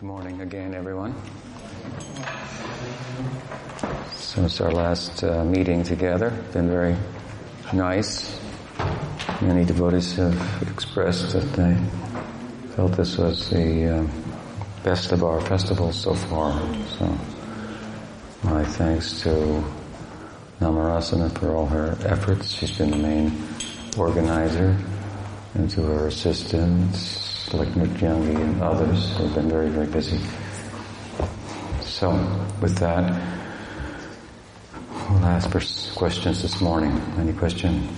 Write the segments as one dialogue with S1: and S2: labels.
S1: Good morning again, everyone. Since our last uh, meeting together. Been very nice. Many devotees have expressed that they felt this was the uh, best of our festivals so far. So my thanks to Namarasana for all her efforts. She's been the main organizer and to her assistants like Nityangi and others who have been very, very busy. So, with that, we'll ask for questions this morning. Any question?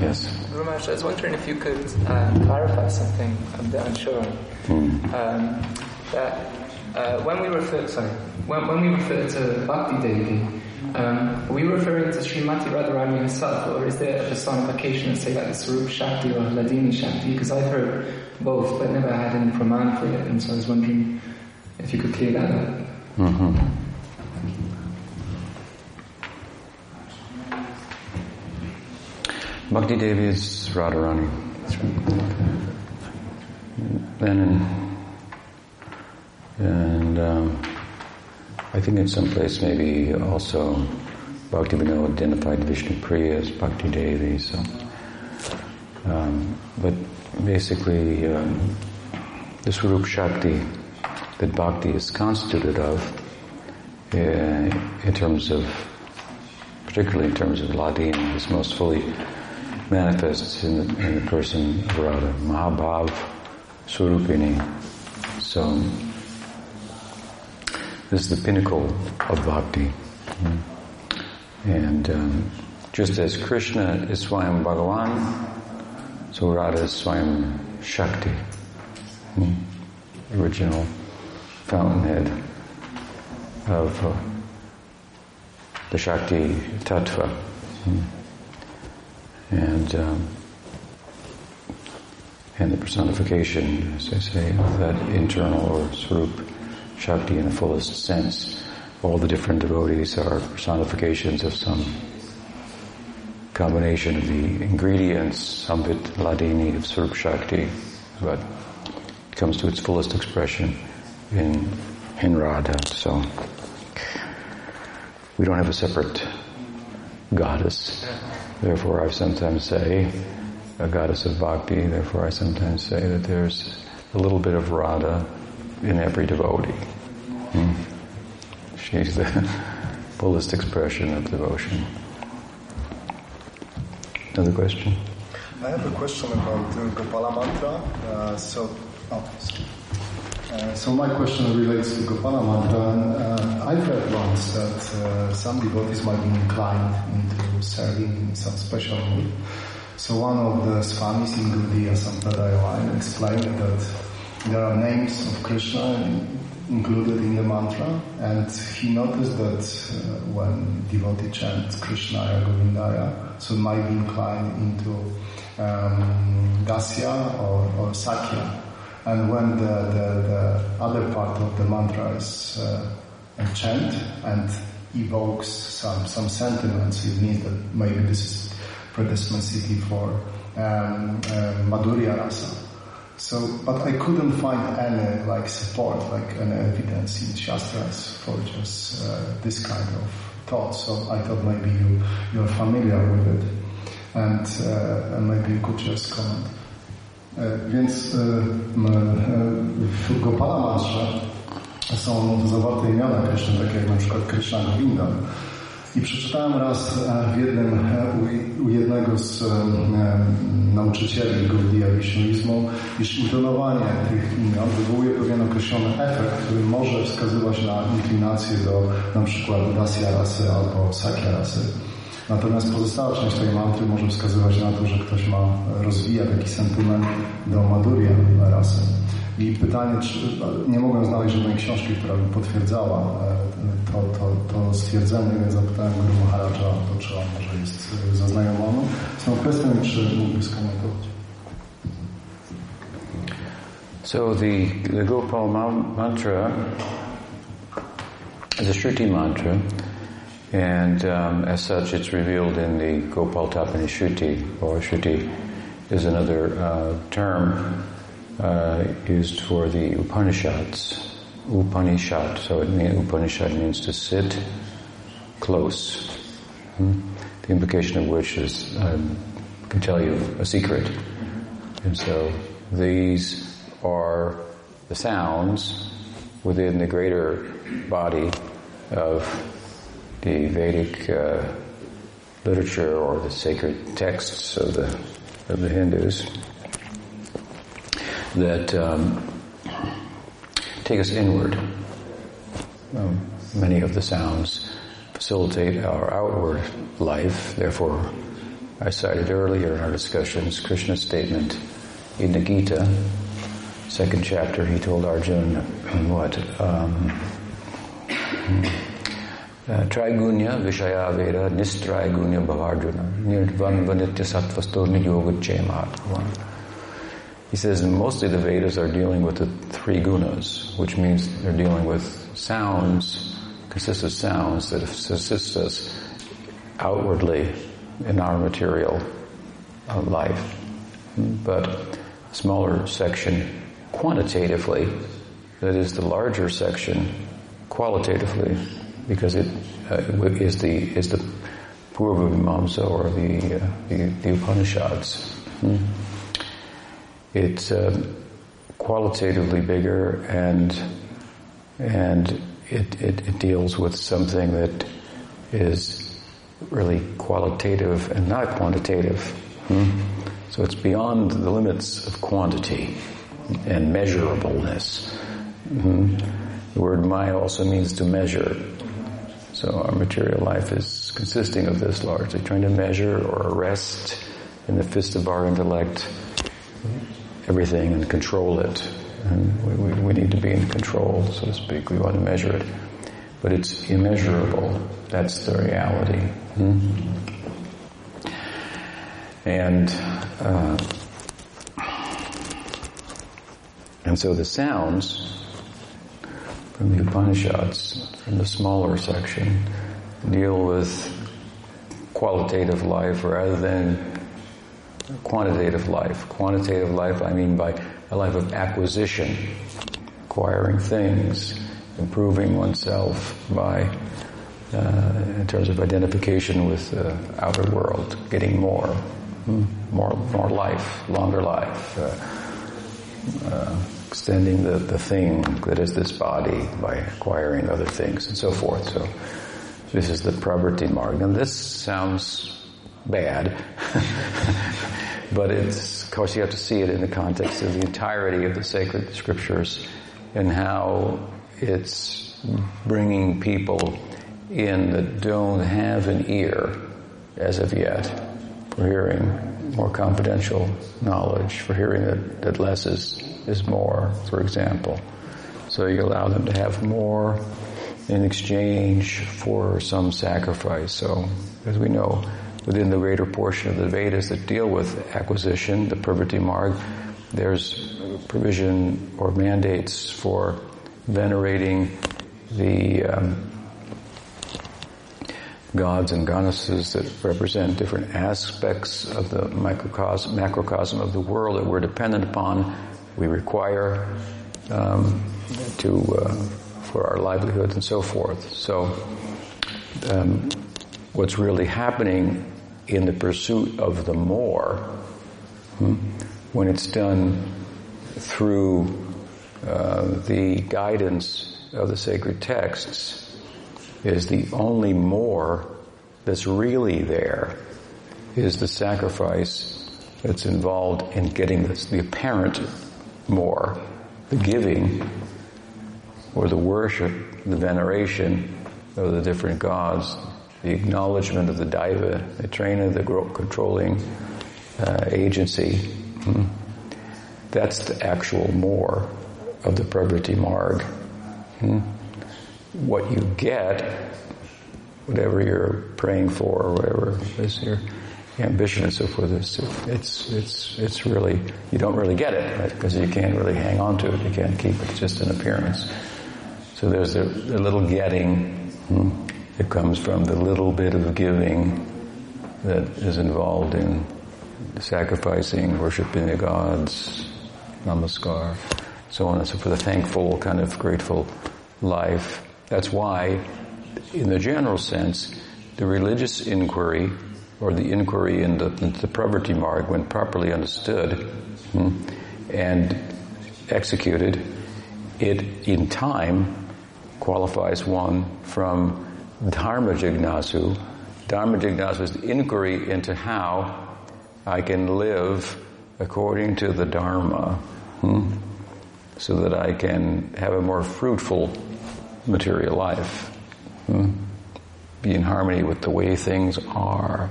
S1: Yes.
S2: Ramesh, I was wondering if you could uh, clarify something I'm a bit unsure.
S1: Mm.
S2: Um, that uh, when we refer, sorry, when, when we refer to Bhakti Devi, um, are we referring to Srimati Radharani herself, or is there a personification, say like the Swarup Shakti or Hladini Shakti? Because I've heard both, but never had any praman for it, and so I was wondering if you could clear that up.
S1: Mm-hmm. Bhakti Devi is Radharani.
S2: That's right.
S1: Then, and um, I think in some place maybe also Bhakti Vinod identified Vishnu Priya as Bhakti Devi. So, um, but basically, um, this Rup Shakti that Bhakti is constituted of, uh, in terms of, particularly in terms of Hladini, is most fully manifests in the, in the person of Radha, Mahabhav Swarupini. So, this is the pinnacle of bhakti. And um, just as Krishna is Swayam Bhagavan, so Radha is Swayam Shakti, hmm? original fountainhead of uh, the Shakti Tattva. Hmm? And um, and the personification, as I say, of that internal or swarup Shakti in the fullest sense. All the different devotees are personifications of some combination of the ingredients, some bit Hladini of Swarup Shakti, but it comes to its fullest expression in, in Radha. So, we don't have a separate goddess. Therefore, I sometimes say a goddess of bhakti. Therefore, I sometimes say that there's a little bit of Radha in every devotee. Hmm? She's the fullest expression of devotion. Another question?
S3: I have a question about the Gopala mantra. Uh, so, oh, uh, so my question relates to Gopala mantra. Uh, I've read once that uh, some devotees might be inclined into serving in some special mood. So one of the swamis in Gaudiya Sampradaya explained that there are names of Krishna included in the mantra, and he noticed that uh, when devotee chants Krishnaya Govindaya, so might be inclined into um, Dasya or, or Sakya. And when the, the, the, other part of the mantra is uh, a chant and evokes some, some sentiments, it means that maybe this is predisposity for um, uh, Madhurya Rasa. So, but I couldn't find any like support, like any evidence in Shastras for just uh, this kind of thought. So I thought maybe you you're familiar with it, and, uh, and maybe you could just comment. Więc w Gopala Mantrze są zawarte imiona Krishna, takie jak na przykład Krishna Govinda. I przeczytałem raz w jednym, u jednego z nauczycieli Gaudiya iż intonowanie tych imion wywołuje pewien określony efekt, który może wskazywać na inklinację do na przykład Dasya rasy albo Sakya rasy. Natomiast pozostała część tej mantry może wskazywać na to, że ktoś ma, rozwija taki sentyment do Madhurya rasy. I pytanie, czy nie mogłem znaleźć żadnej książki, która by potwierdzała to, to, to stwierdzenie, więc zapytałem Guru Maharaja, to czy on może jest zaznajomiony z tą kwestią czy mógłby skomentować.
S1: So the, the Gopal mantra is a Shruti mantra, and um, as such it's revealed in the Gopal Tapani Shruti, or Shruti is another uh, term uh, used for the Upanishads. Upanishad, so it means Upanishad means to sit close. Hmm? The implication of which is, um, I can tell you a secret. And so these are the sounds within the greater body of the Vedic uh, literature or the sacred texts of the of the Hindus that um, take us inward. Um, many of the sounds facilitate our outward life. Therefore, I cited earlier in our discussions Krishna's statement in the Gita, second chapter. He told Arjuna, "What? Um, uh, Trigunya Vishaya Veda Nistrigunya Bhavarjuna Nirvan Vanitya Sattvasto Niyoguchemat. He says mostly the Vedas are dealing with the three gunas, which means they're dealing with sounds, consist of sounds that assist us outwardly in our material uh, life. But smaller section quantitatively, that is the larger section qualitatively because it uh, is the is the Purva Mimamsa or the, uh, the, the Upanishads. Hmm. It's uh, qualitatively bigger and and it, it, it deals with something that is really qualitative and not quantitative. Hmm. So it's beyond the limits of quantity and measurableness. Mm-hmm. The word Maya also means to measure. So our material life is consisting of this largely, trying to measure or arrest in the fist of our intellect everything and control it. And we, we, we need to be in control, so to speak. We want to measure it. But it's immeasurable. That's the reality. Hmm? And uh, and so the sounds from the Upanishads, from the smaller section, deal with qualitative life rather than quantitative life. Quantitative life, I mean by a life of acquisition, acquiring things, improving oneself by, uh, in terms of identification with the outer world, getting more, hmm, more, more life, longer life. Uh, uh, extending the, the thing that is this body by acquiring other things and so forth. So this is the Pravrti Marg. And this sounds bad, but it's, of course you have to see it in the context of the entirety of the sacred scriptures and how it's bringing people in that don't have an ear as of yet for hearing more confidential knowledge, for hearing that, that less is is more, for example. So you allow them to have more in exchange for some sacrifice. So, as we know, within the greater portion of the Vedas that deal with acquisition, the Pravrti Marg, there's provision or mandates for venerating the um, gods and goddesses that represent different aspects of the microcosm, macrocosm of the world that we're dependent upon we require um, to uh, for our livelihood and so forth. So, um, what's really happening in the pursuit of the more, hmm, when it's done through uh, the guidance of the sacred texts, is the only more that's really there is the sacrifice that's involved in getting this, the apparent more. The giving or the worship, the veneration of the different gods, the acknowledgement of the daiva, the trainer, the controlling uh, agency. Hmm. That's the actual more of the Pravrti Marg. Hmm. What you get, whatever you're praying for, or whatever is your ambition and so forth. It's, it's, it's, it's really, you don't really get it, right? Because you can't really hang on to it. You can't keep it. Just an appearance. So there's a, a little getting hmm, that comes from the little bit of giving that is involved in sacrificing, worshiping the gods, namaskar, so on and so forth, a thankful, kind of grateful life. That's why, in the general sense, the religious inquiry or the inquiry in the, the pravritti marg, when properly understood hmm, and executed, it in time qualifies one from dharma jignasu. Dharma jignasu is the inquiry into how I can live according to the dharma, hmm, so that I can have a more fruitful material life. Hmm, be in harmony with the way things are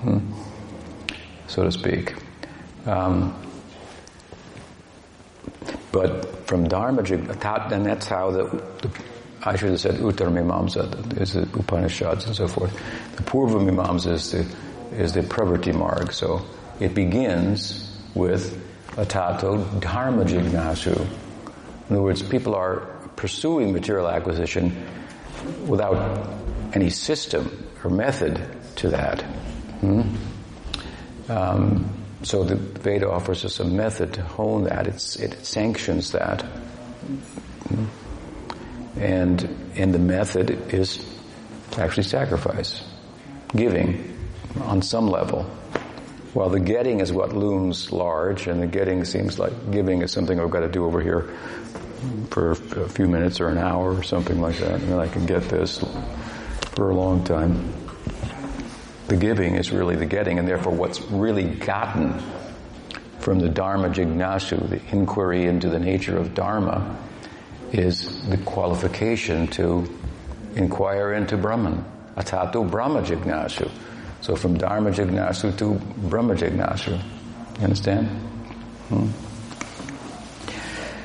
S1: hmm, so to speak. Um, but from Dharma, and that's how the, the I should have said Uttar Mimamsa, is the Upanishads and so forth. The Purva Mimamsa is the, is the Pravritti Marg, so it begins with Atato Dharma Jignasu. In other words, people are pursuing material acquisition without any system or method to that. Hmm? Um, so the Veda offers us a method to hone that. It's, it sanctions that. Hmm? And, and the method is actually sacrifice, giving on some level. While the getting is what looms large, and the getting seems like giving is something I've got to do over here for a few minutes or an hour or something like that, and then I can get this for a long time the giving is really the getting, and therefore what's really gotten from the Dharma Jignasu, the inquiry into the nature of Dharma, is the qualification to inquire into Brahman. Atato Brahma Jignasu. So from Dharma Jignasu to Brahma Jignasu. You understand? Hmm?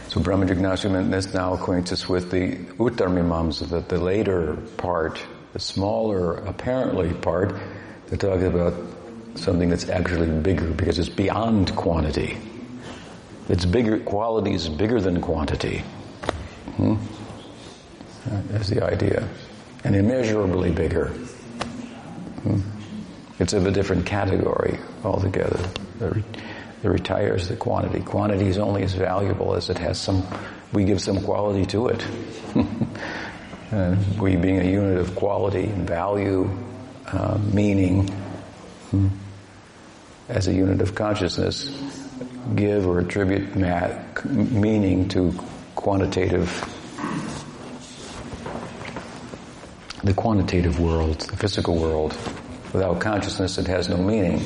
S1: So Brahma Jignasu is now acquaints us with the Uttar Mimamsa, the, the later part, the smaller, apparently part, that talks about something that's actually bigger because it's beyond quantity. It's bigger, quality is bigger than quantity. Hmm? That's the idea. And immeasurably bigger. Hmm? It's of a different category altogether. That, retires the quantity. Quantity is only as valuable as it has some, we give some quality to it. we being a unit of quality value uh, meaning hmm, as a unit of consciousness give or attribute meaning to quantitative the quantitative world, the physical world. Without consciousness, it has no meaning.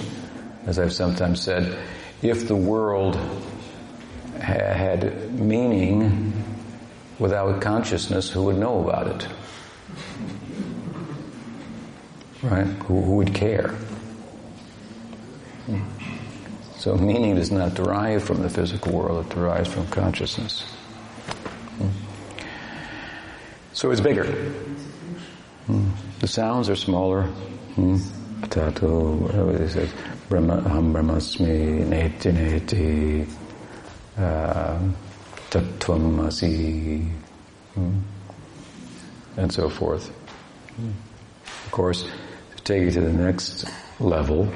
S1: As I've sometimes said, if the world ha- had meaning without consciousness, who would know about it? right? Who, who would care? So meaning does not derive from the physical world, it derives from consciousness. So it's bigger. The sounds are smaller. Tato, it says, Brahma, Aham Brahmasmi, Neti Neti, uh, Asi, and so forth. Of course, to take it to the next level,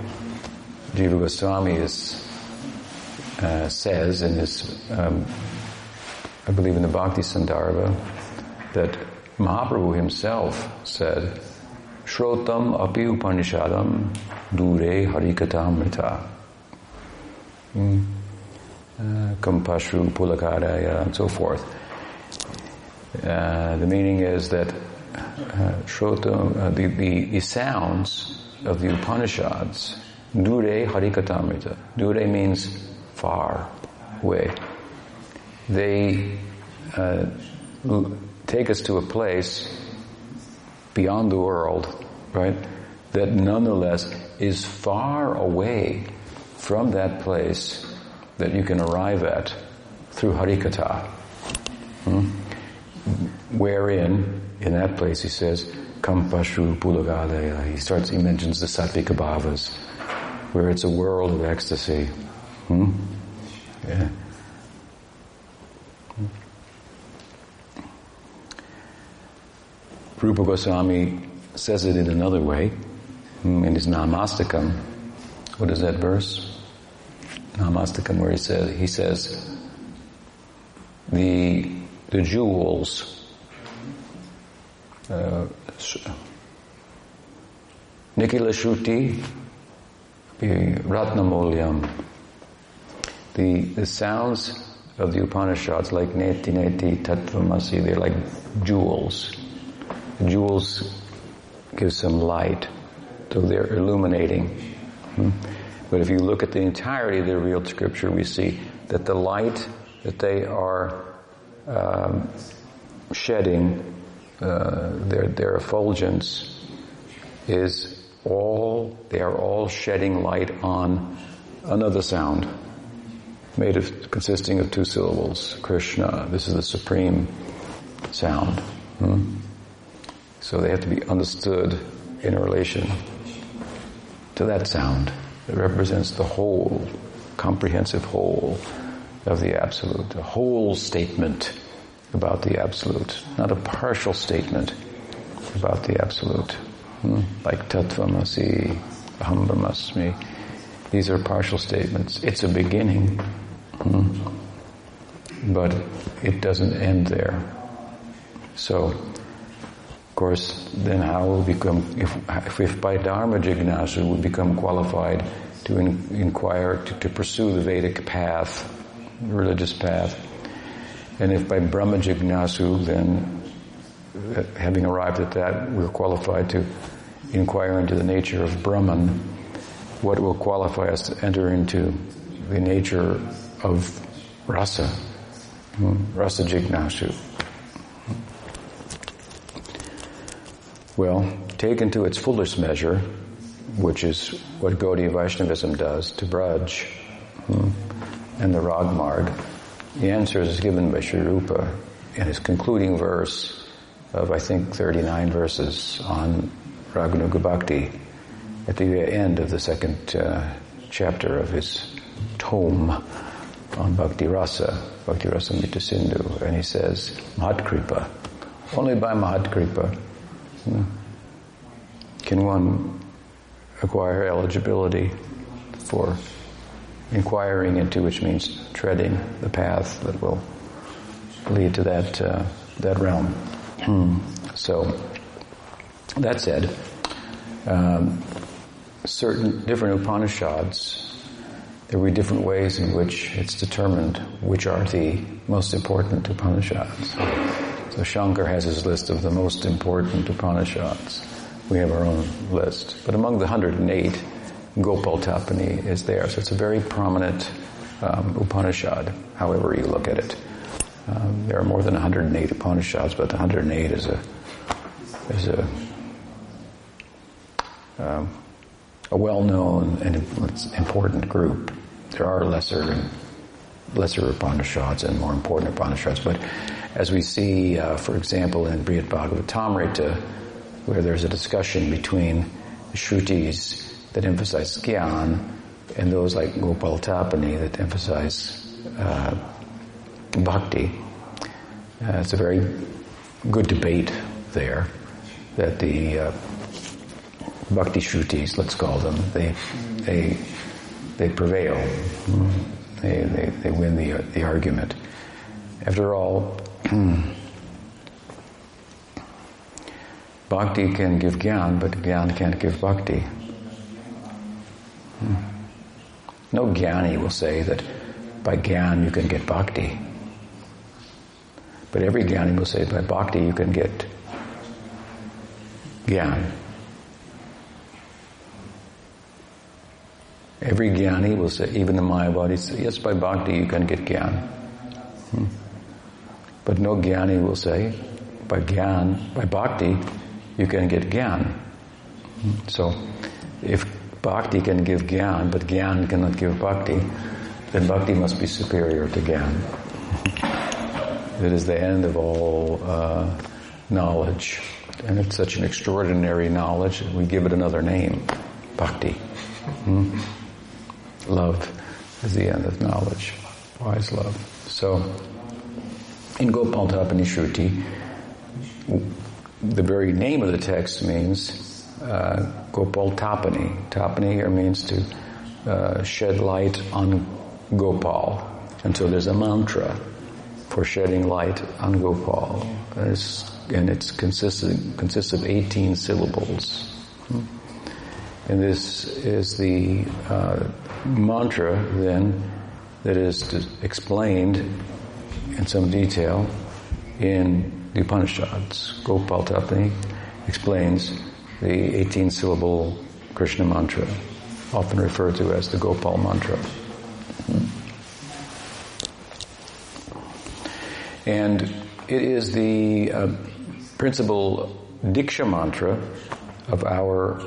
S1: Jiva Goswami is, uh, says in his, um, I believe in the Bhakti Sandarbha, that Mahaprabhu himself said, Shrotam api upanishadam dure harikatamrita. Hmm. Uh, Kampashru pulakadaya and so forth. Uh, the meaning is that uh, Shrotam, uh, the, the, the, sounds of the Upanishads, Dure Harikatamrita. Dure means far away. They uh, take us to a place beyond the world, right? That nonetheless is far away from that place that you can arrive at through Harikata. Hmm? Wherein in that place he says, Kampashu Pulagadaya. He starts, he mentions the Sattvika Bhavas, where it's a world of ecstasy. Hmm? Yeah. Rupa Goswami says it in another way, hmm, in his Namastakam. What is that verse? Namastakam, where he says, he says, the, the jewels, uh, Nikila Shruti, Ratnamolyam, the, the sounds of the Upanishads, like Neti Neti Tattvamasi, they're like jewels. Jewels give some light, so they're illuminating. Hmm? But if you look at the entirety of the real scripture, we see that the light that they are um, shedding, uh, their, their effulgence, is all, they are all shedding light on another sound made of, consisting of two syllables, Krishna. This is the supreme sound. Hmm? So they have to be understood in relation to that sound. It represents the whole, comprehensive whole of the Absolute, a whole statement about the Absolute, not a partial statement about the Absolute. Hmm? Like Tattvamasi, Aham Brahmasmi. These are partial statements. It's a beginning, hmm? but it doesn't end there. So, course, then how will become, if, if by Dharma Jignasu we become qualified to in, inquire, to, to pursue the Vedic path, religious path, and if by Brahma Jignasu then uh, having arrived at that, we're qualified to inquire into the nature of Brahman, what will qualify us to enter into the nature of rasa, hmm, rasa jignasu. Well, taken to its fullest measure, which is what Gaudiya Vaishnavism does to Braj hmm, and the Ragmarg, the answer is given by Sri Rupa in his concluding verse of, I think, 39 verses on Raganuga Bhakti at the end of the second uh, chapter of his tome on Bhakti Rasa, Bhakti Rasamrita Sindhu, and he says, Mahadkripa, only by Mahadkripa can one acquire eligibility for inquiring into, which means treading the path that will lead to that uh, that realm. Hmm. So that said, um, certain different Upanishads there will be different ways in which it's determined which are the most important Upanishads. So Shankar has his list of the most important Upanishads. We have our own list. But among the 108, Gopal Tapani is there. So it's a very prominent um, Upanishad, however you look at it. Um, there are more than 108 Upanishads, but the 108 is a is a um, a well-known and important group. There are lesser lesser Upanishads and more important Upanishads, but as we see, uh, for example, in Brihad Bhagavatamrita, where there's a discussion between Shrutis that emphasize Gyan and those like Gopal Tapani that emphasize uh, Bhakti. Uh, it's a very good debate there that the uh, Bhakti Shrutis, let's call them, they, they they prevail. They, they, they win the, the argument. After all, bhakti can give gyan, but gyan can't give bhakti. No jnani will say that by gyan you can get bhakti. But every jnani will say by bhakti you can get gyan. Every jnani will say, even the Mayavadi, say, yes, by bhakti you can get jnana. Hmm. But no jnani will say, by gyan, by bhakti, you can get gyan. So, if bhakti can give gyan, but gyan cannot give bhakti, then bhakti must be superior to gyan. it is the end of all uh, knowledge. And it's such an extraordinary knowledge we give it another name, bhakti. Hmm? Love is the end of knowledge. Wise love. So, in Gopal Tapani Shruti, the very name of the text means uh, Gopal Tapani. Tapani here means to uh, shed light on Gopal. And so there's a mantra for shedding light on Gopal. And, it's, and it consists, consists of 18 syllables. And this is the uh, mantra then that is explained in some detail in the Upanishads. Gopal Tapani explains the 18 syllable Krishna mantra, often referred to as the Gopal mantra. And it is the uh, principal Diksha mantra of our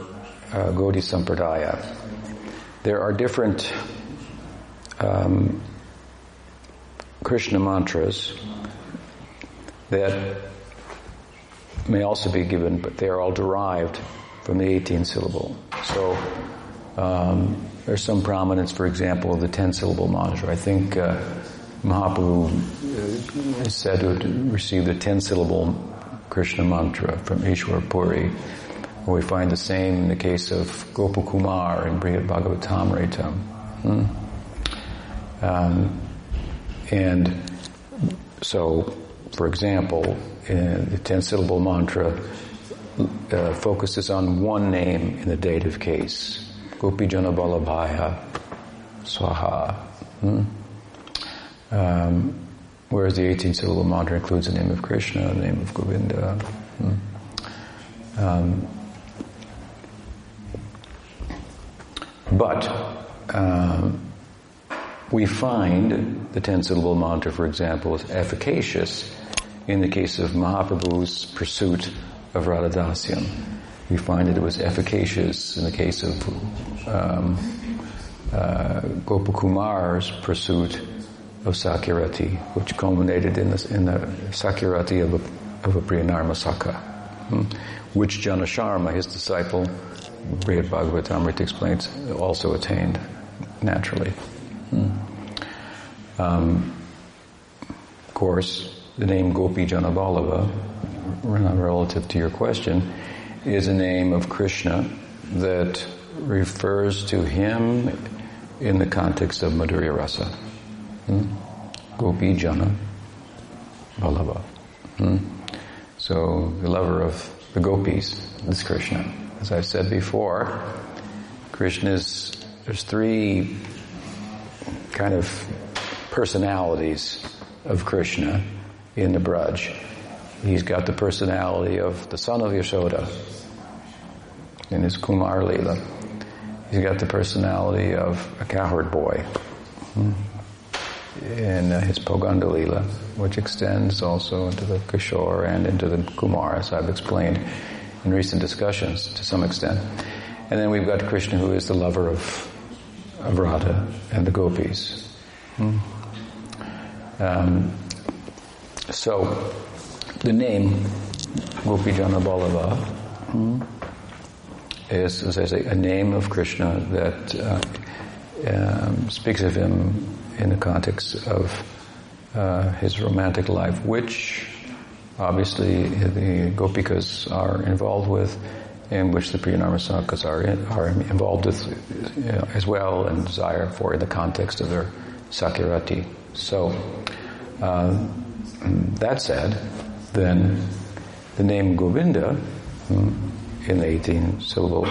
S1: uh, Gaudiya Sampradaya. There are different um, Krishna mantras that may also be given, but they are all derived from the 18 syllable. So um, there's some prominence, for example, of the 10 syllable mantra. I think uh, Mahaprabhu uh, is said to have received the 10 syllable Krishna mantra from Ishwar Puri. We find the same in the case of Gopakumar in Brihad Bhagavatamritam. Hmm? Um, and so, for example, the ten syllable mantra uh, focuses on one name in the dative case. Gopi Jana Balabhaya Swaha. Hmm? Um, whereas the 18 syllable mantra includes the name of Krishna, the name of Govinda. Hmm? Um, but um, we find the ten syllable mantra, for example, is efficacious in the case of Mahaprabhu's pursuit of Radhadasyam. We find that it was efficacious in the case of um, uh, Gopakumar's pursuit of Sakyarati, which culminated in the, in the Sakyarati of a, of a hmm, which Jana Sharma, his disciple, Brihad Bhagavatamrita explains, also attained naturally. Hmm. Um, of course, the name Gopi Janaballabha, relative to your question, is a name of Krishna that refers to him in the context of Madhurya Rasa. Hmm? Gopi Jana Vallabha. Hmm? So the lover of the gopis is Krishna. As I've said before, Krishna's, there's three kind of personalities of Krishna in the Braj. He's got the personality of the son of Yashoda in his Kumar Leela. He's got the personality of a cowherd boy hmm, in his Poganda which extends also into the Kishore and into the Kumar, as I've explained in recent discussions to some extent. And then we've got Krishna who is the lover of, of Radha and the gopis. Hmm. Um, so, the name Gopi Janaballabha hmm, is, as I say, a name of Krishna that uh, um, speaks of him in the context of uh, his romantic life, which obviously the Gopikas are involved with, in which the Priyanarmasakas are, are involved with you know, as well and desire for in the context of their Sakyarati. So, uh, that said, then the name Govinda hmm, in the 18 syllable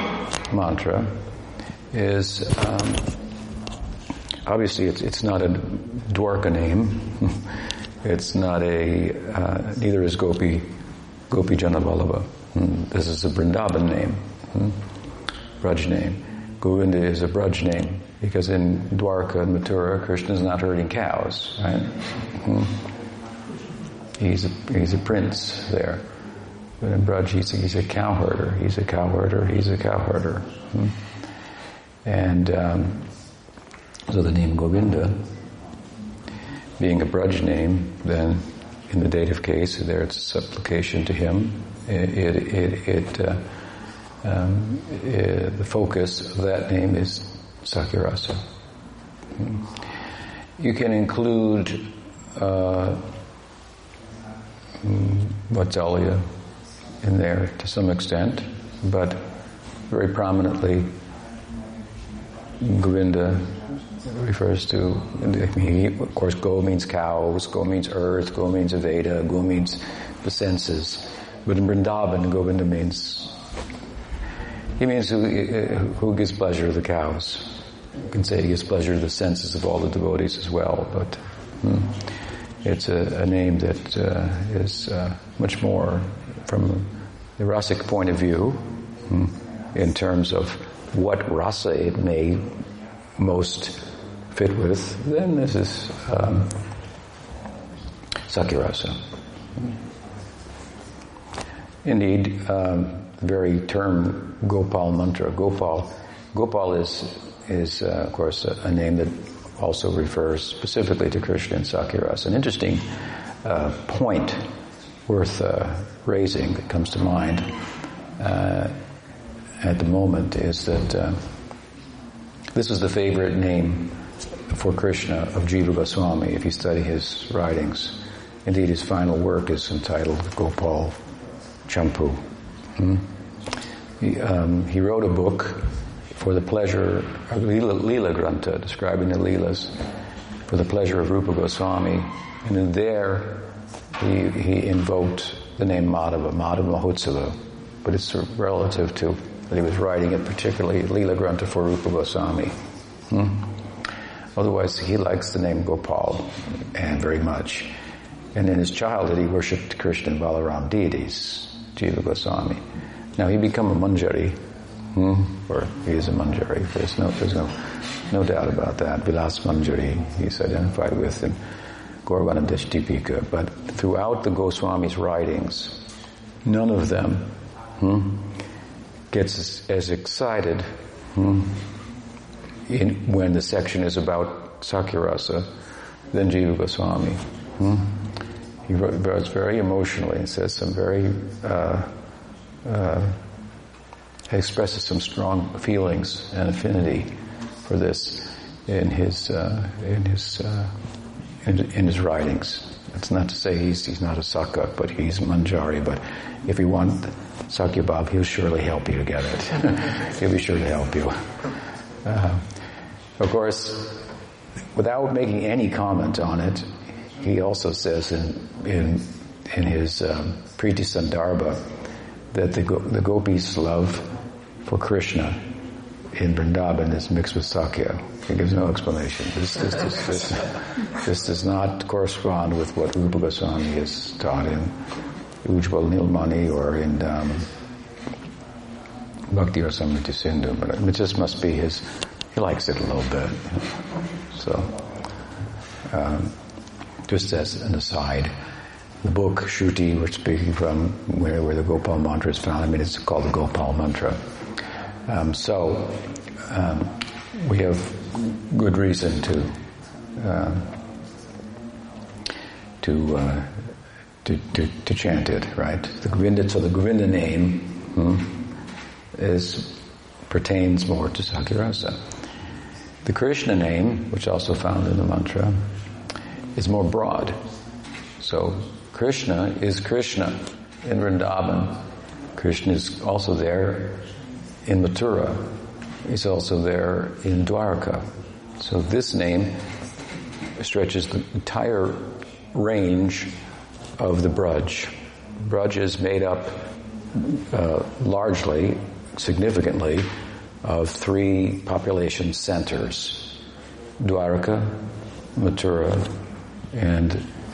S1: mantra is um, obviously it's, it's not a Dwarka name. it's not a, uh, neither is Gopi, Gopi Janavallabha. Hmm. This is a Vrindavan name, hmm. Name. Govinda is a Braj name because in Dwarka and Mathura, Krishna is not herding cows, right? Hmm. He's a, he's a prince there. But in Braj, he's a, he's a cow herder. He's a cow herder. He's a cow herder. Hmm. And um, so the name Govinda, being a Braj name, then in the dative case, there it's supplication to him. It, it, it, uh, um, the focus of that name is Sakyarasa. Hmm. You can include uh, Vatsalya in there to some extent, but very prominently Govinda refers to, of course, go means cows, go means earth, go means Aveda, go means the senses. But in Vrindavan, Govinda means, he means who, who gives pleasure to the cows. You can say he gives pleasure to the senses of all the devotees as well, but hmm, it's a, a, name that uh, is uh, much more from the rasic point of view hmm, in terms of what rasa it may most fit with, then this is um, Sakyarasa. Indeed, um, the very term Gopal mantra, Gopal, Gopal is, is uh, of course, a, a, name that also refers specifically to Krishna and Sakyarasa. An interesting uh, point worth uh, raising that comes to mind uh, at the moment is that uh, this is the favorite name for Krishna of Jiva Goswami if you study his writings. Indeed, his final work is entitled Gopal Champu. Hmm? He, um, he, wrote a book for the pleasure of Leela, Leela Granta, describing the Leelas for the pleasure of Rupa Goswami. And in there, he, he invoked the name Madhava, Madhava Mahotsava, but it's relative to that he was writing it particularly Leela Granta for Rupa Goswami. Hmm? Otherwise, he likes the name Gopal and very much. And in his childhood, he worshipped Krishna and Balaram deities, Jiva Goswami. Now he became a Manjari, hmm? or he is a Manjari. There's no, there's no, no doubt about that. Vilas Manjari, he's identified with in Gauraganoddesh Deepika. But throughout the Goswami's writings, none of them hmm, gets as, excited hmm, in, when the section is about Sakyarasa than Jiva Goswami. Hmm? He writes very emotionally and says some very, uh, uh, expresses some strong feelings and affinity for this in his, uh, in his, uh, in, in, his writings. It's not to say he's, he's not a Saka, but he's Manjari, but if you want Sakya he'll surely help you get it. he'll be sure to help you. Uh, of course, without making any comment on it, he also says in in in his um, Priti Sandarbha that the the gopis' love for Krishna in Vrindavan is mixed with Sakya. He gives no explanation. This, this, this, this, does not correspond with what Rupa Goswami is taught in Ujjwal Nilmani or in um, Bhakti Rasamrita Sindhu, but it just must be his he likes it a little bit. So, um, just as an aside, the book Shruti, we're speaking from where, where the Gopal mantra is found. I mean, it's called the Gopal mantra. Um, so, um, we have good reason to uh, to, uh, to, to, to chant it, right? The Govinda, so the Govinda name hmm, is pertains more to Sakyarasa. The Krishna name, which also found in the mantra, is more broad. So Krishna is Krishna in Vrindavan. Krishna is also there in Mathura. He's also there in Dwarka. So this name stretches the entire range of the Braj. Braj is made up uh, largely, significantly, of three population centers, Dwarka, Mathura, and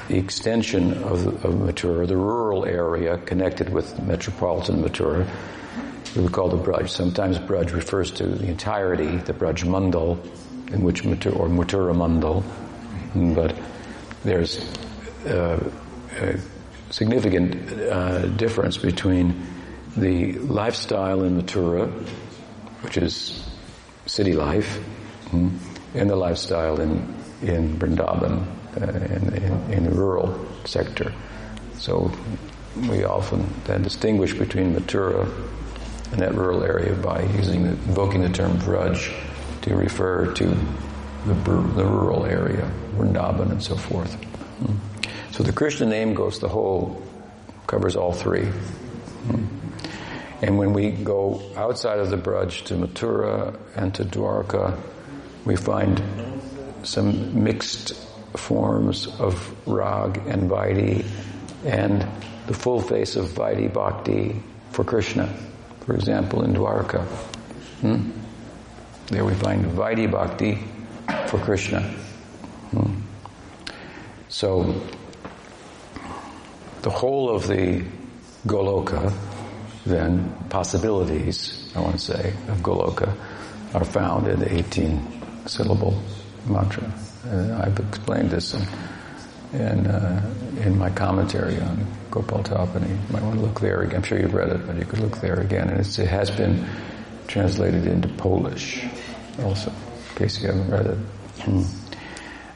S1: the extension of, of Mathura, the rural area connected with metropolitan Mathura, we call the Braj. Sometimes Braj refers to the entirety, the Braj Mandal, in which Mathura, or Mathura Mandal, but there's uh, a significant uh, difference between the lifestyle in Mathura which is city life, and the lifestyle in in Vrindavan, in, in, in, the rural sector. So we often then distinguish between Mathura and that rural area by using the, invoking the term Vraj to refer to the, the rural area, Vrindavan and so forth. Mm. So the Krishna name goes the whole, covers all three. Mm. And when we go outside of the Braj to Mathura and to Dwarka, we find some mixed forms of rag and vaidhi and the full face of vaidhi bhakti for Krishna. For example, in Dwarka. Hmm? There we find vaidhi bhakti for Krishna. Hmm? So, the whole of the Goloka, then, possibilities, I want to say, of Goloka, are found in the 18 syllable mantra. And I've explained this in, in, uh, in my commentary on Gopal Tapani. You might want to look there again. I'm sure you've read it, but you could look there again. And it has been translated into Polish also, in case you haven't read it. Hmm.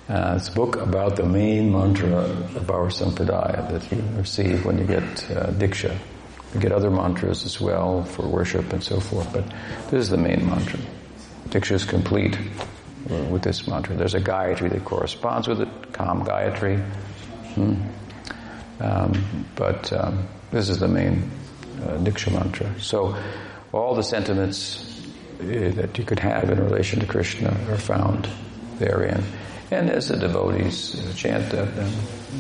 S1: Uh, it's a book about the main mantra of our sampradaya that you receive when you get uh, diksha. You get other mantras as well for worship and so forth, but this is the main mantra. Diksha is complete with this mantra. There's a Gayatri that corresponds with it, Kam Gayatri. Hmm. Um, but um, this is the main uh, Diksha mantra. So all the sentiments uh, that you could have in relation to Krishna are found therein. And as the devotees chant that, then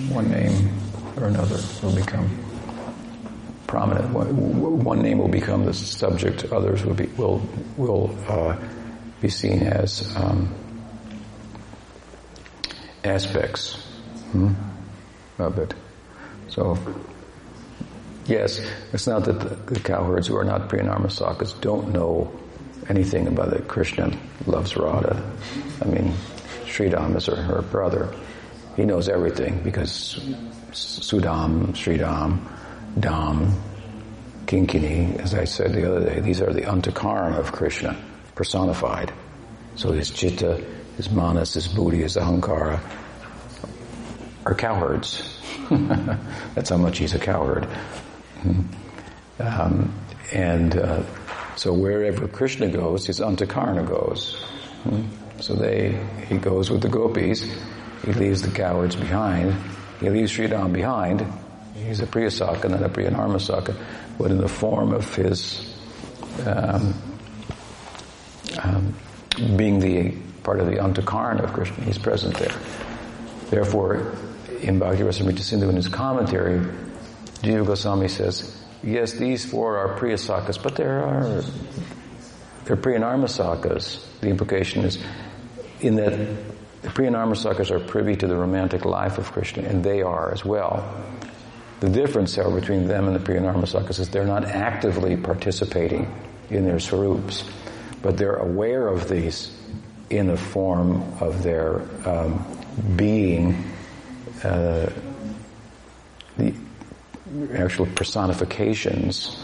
S1: one name or another will become prominent. One, one name will become the subject. Others will be will will uh, be seen as um, aspects hmm, of it. So, yes, it's not that the, the cowherds who are not Priyanarmasakas don't know anything about it. Krishna loves Radha. I mean, Sri Sridham is her, her brother. He knows everything because Sudam, Sridham, Dam, Kinkini, as I said the other day, these are the antakaram of Krishna personified. So his chitta, his manas, his buddhi, his ahankara are cowherds. That's how much he's a cowherd. Um, and uh, so wherever Krishna goes, his antakarna goes. So they, he goes with the gopis. He leaves the cowards behind. He leaves Sridham behind. He's a Priyasaka, not a Priyanarmasaka, but in the form of his um, um, being the part of the Antakarna of Krishna. He's present there. Therefore, in Bhakti Rasamrita Sindhu in his commentary, Jiva Goswami says, yes, these four are Priyasakas, but there are, they're Priyanarmasakas. The implication is in that the Priyanarmasakas are privy to the romantic life of Krishna, and they are as well. The difference, however, between them and the Priyanarmasakas is they're not actively participating in their swarups, but they're aware of these in the form of their um, being uh, the actual personifications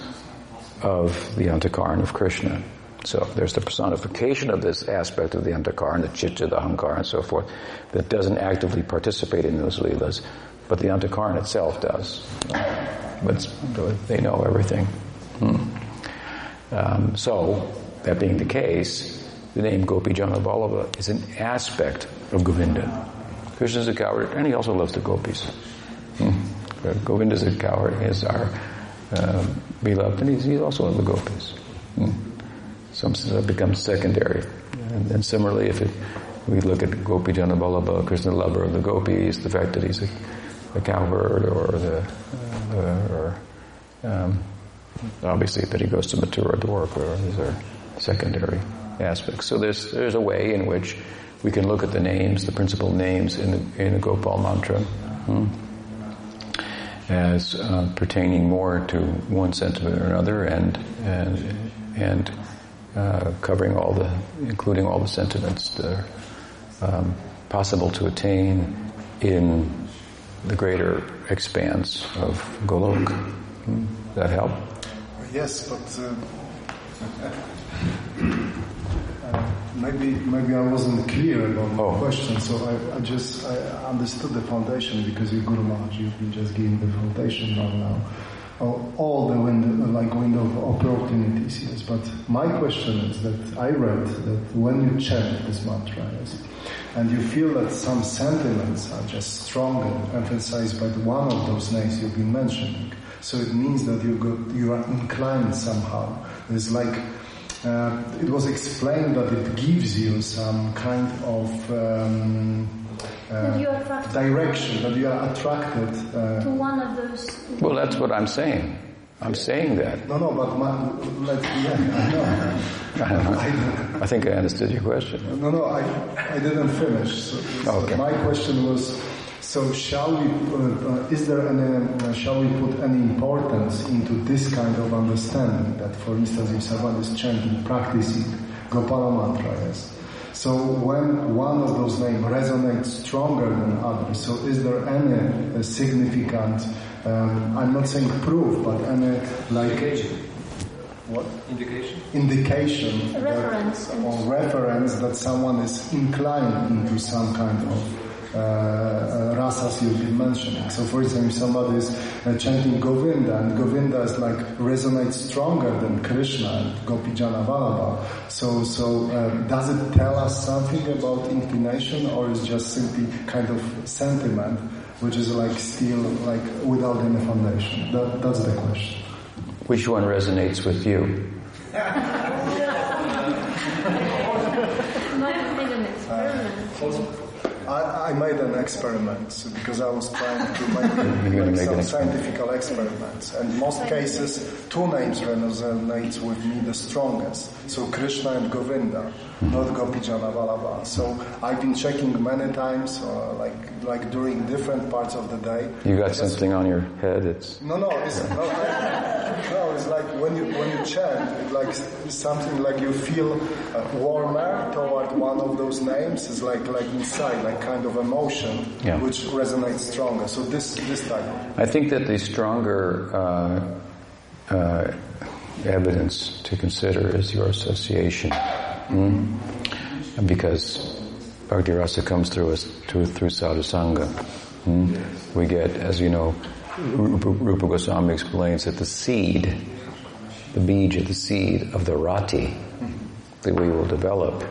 S1: of the Antakarn of Krishna. So there's the personification of this aspect of the Antakarn, the Chitta, the Ahankar, and so forth, that doesn't actively participate in those leelas, but the Antakarn itself does. But they know everything. Hmm. Um, so, that being the case, the name Gopi Jana is an aspect of Govinda. Krishna is a coward, and he also loves the gopis. Hmm. Govinda is a coward, is our uh, beloved, and he's, he's also the gopis. Hmm. Some it becomes secondary. And, similarly, if it, we look at Gopi Jana Krishna lover of the gopis, the fact that he's a, a cowherd or the, uh, or um, obviously that he goes to Mathura Dwarka, or these are secondary aspects. So there's, there's a way in which we can look at the names, the principal names in the, in the Gopal mantra, hmm, as uh, pertaining more to one sentiment or another, and and and uh, covering all the, including all the sentiments that are um, possible to attain in the greater expanse of Golok. Hmm, that help?
S3: Yes, but. Uh, uh maybe maybe I wasn't clear about my oh. question, so I, I, just I understood the foundation because you're Guru Maharaj, you've been just giving the foundation now now. Oh, all the window, like window of opportunities, yes. But my question is that I read that when you chant this mantra, yes, and you feel that some sentiments are just stronger, emphasized by one of those names you've been mentioning, so it means that you got you are inclined somehow. It's like uh, it was explained that it gives you some kind of um, uh,
S4: you are attracted.
S3: direction, that you are attracted. Uh,
S4: to one of those.
S1: Well, that's what I'm saying. I'm saying that.
S3: no, no, but my, let's, yeah, I know.
S1: I don't know. I think I understood your question.
S3: No, no, I, I didn't finish. So, so
S1: Okay.
S3: My question was, so shall we, uh, uh, is there any, uh, shall we put any importance into this kind of understanding that, for instance, if someone is chanting, practicing Gopala mantra, yes? So when one of those names resonates stronger than others, so is there any uh, significant, um, I'm not saying proof, but any like what
S5: Indication?
S3: indication that-
S4: Reference and-
S3: or reference that someone is inclined into some kind of uh, uh, rasas you've been mentioning. So, for example, if somebody is uh, chanting Govinda, and Govinda is like resonates stronger than Krishna and Gopijana Vallabha. So, so uh, does it tell us something about inclination, or is just simply kind of sentiment, which is like still like without any foundation? That, that's the question.
S1: Which one resonates with you?
S4: Might have made an experiment.
S3: I, I made an experiment because I was trying to make,
S1: You're
S3: make
S1: make
S3: some
S1: an
S3: scientific experiments. And most cases, two names resonate with me the strongest. So Krishna and Govinda, not Gopijana Vallabha. So I've been checking many times, uh, like like during different parts of the day.
S1: You got something on your head? It's
S3: no, no, it's, no, I- no, it's like when you when you chant, like something like you feel uh, warmer toward one of those names. It's like like inside, like kind of emotion,
S1: Yeah.
S3: which resonates stronger. So this this type.
S1: I think that the stronger uh, uh, evidence to consider is your association, mm? And because Bhakti Rasa comes through us through, through sadhusanga. Mm? We get, as you know, Rupa, Goswami explains that the seed, the bija, the seed of the rati that we will develop,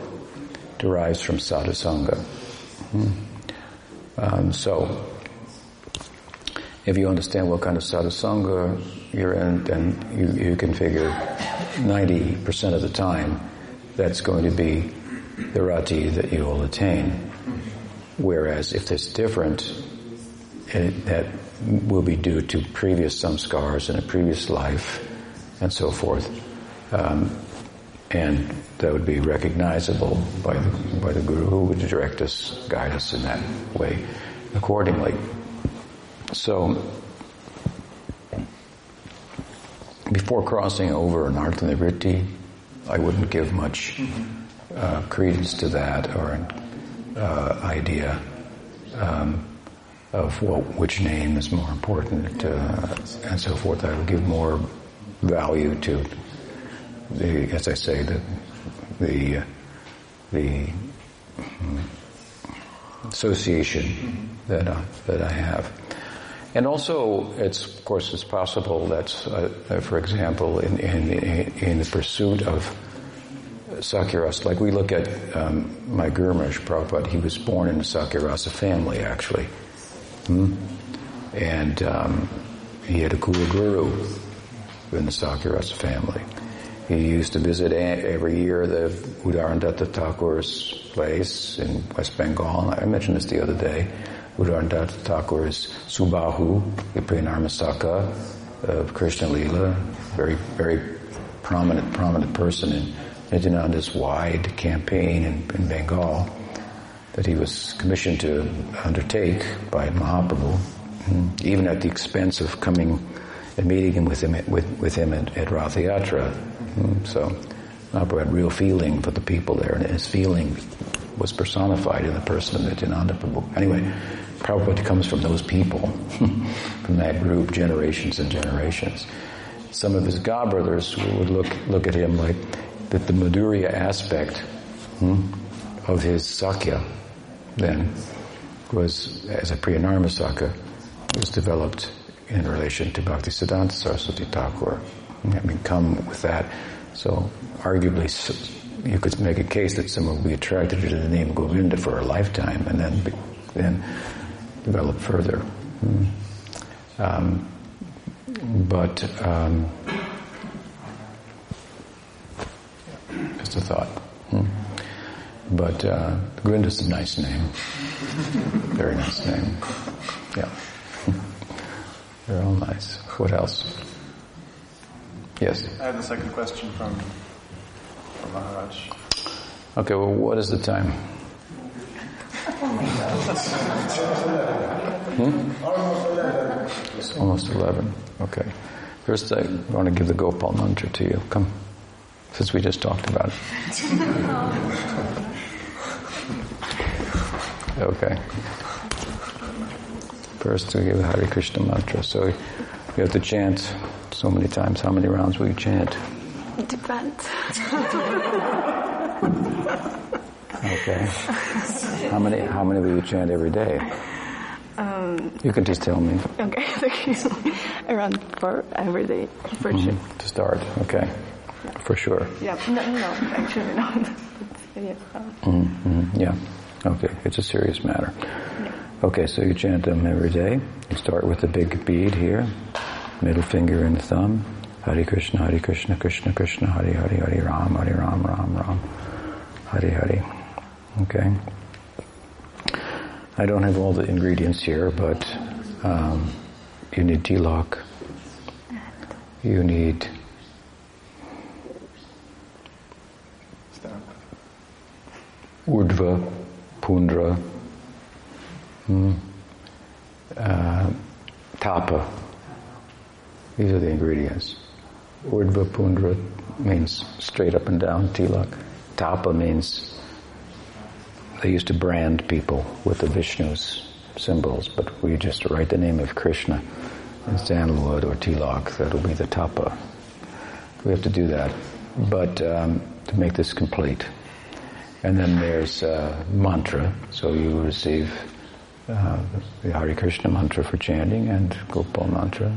S1: derives from sadhusanga. Mm? Um, so, if you understand what kind of sadhusanga you're in, then you, you can figure 90% of the time that's going to be the rati that you will attain. Whereas if it's different, it, that will be due to previous samskars in a previous life and so forth. Um, and that would be recognizable by the, by the guru who would direct us, guide us in that way accordingly. So, before crossing over Narthanivritti, I wouldn't give much uh, credence to that or an uh, idea um, of what, which name is more important uh, and so forth. I would give more value to the, as I say, the the the mm, association that I, that I have. And also, it's of course it's possible that, uh, for example, in, in in the pursuit of Sakyarasa, like we look at um, my Maharaj Prabhupada, he was born in a Sakyarasa family actually, hmm? and um, he had a Kula Guru in the Sakyarasa family. He used to visit every year the Uddharan Datta Thakur's place in West Bengal. I mentioned this the other day. Uddharan Datta Thakur's Subahu, the Priyanarmasaka of Krishna Lila, very, very prominent, prominent person in Nityananda's wide campaign in, in Bengal that he was commissioned to undertake by Mahaprabhu, mm, even at the expense of coming and meeting him with him with, with him at, at Rath Yatra. Mm, So Mahaprabhu had real feeling for the people there, and his feeling was personified in the person of Nityananda Prabhu. Anyway, Prabhupada comes from those people, from that group, generations and generations. Some of his god brothers would look look at him like that the Madhurya aspect hmm, of his Sakya then was, as a Priyanarmasaka, was developed in relation to Bhakti Siddhanta Saraswati Thakur. I mean, come with that. So, arguably, you could make a case that someone would be attracted to the name Govinda for a lifetime and then then develop further. Um, but um, Just a thought. But uh, Grinda's a nice name. Very nice name. Yeah. They're all nice. What else? Yes.
S5: I have the second question from, from Maharaj.
S1: Okay, well, what is the time? Hmm? It's almost 11. Okay. First, I want to give the Gopal mantra to you. Come, since we just talked about it. Okay. First, we give the Hare Krishna mantra. So you have to chant so many times. How many rounds will you chant?
S4: It depends.
S1: Okay. How many? How many will you chant every day?
S4: Um,
S1: You can just tell me
S4: okay, thank you. Around four every day, for sure.
S1: to start. Okay, for sure.
S4: Yeah, no, no, actually not. Yeah, uh,
S1: Mm-hmm. Yeah. Okay, it's a serious matter. Okay, so you chant them every day. You start with the big bead here, middle finger and thumb. Hare Krishna, Hare Krishna, Krishna Krishna, Hare Hare, Hare Ram, Hare Ram, Ram Ram, Hare Hare. Okay. I don't have all the ingredients here, but um, you need tilak. You need urdhva, pundra, hmm, uh, tapa. These are the ingredients. Urdhva pundra means straight up and down tilak. Tapa means they used to brand people with the Vishnu's symbols, but we just write the name of Krishna in sandalwood or tilak. That'll be the tapa. We have to do that, but um, to make this complete. And then there's uh, mantra, so you receive uh, the Hare Krishna mantra for chanting and Gopal mantra.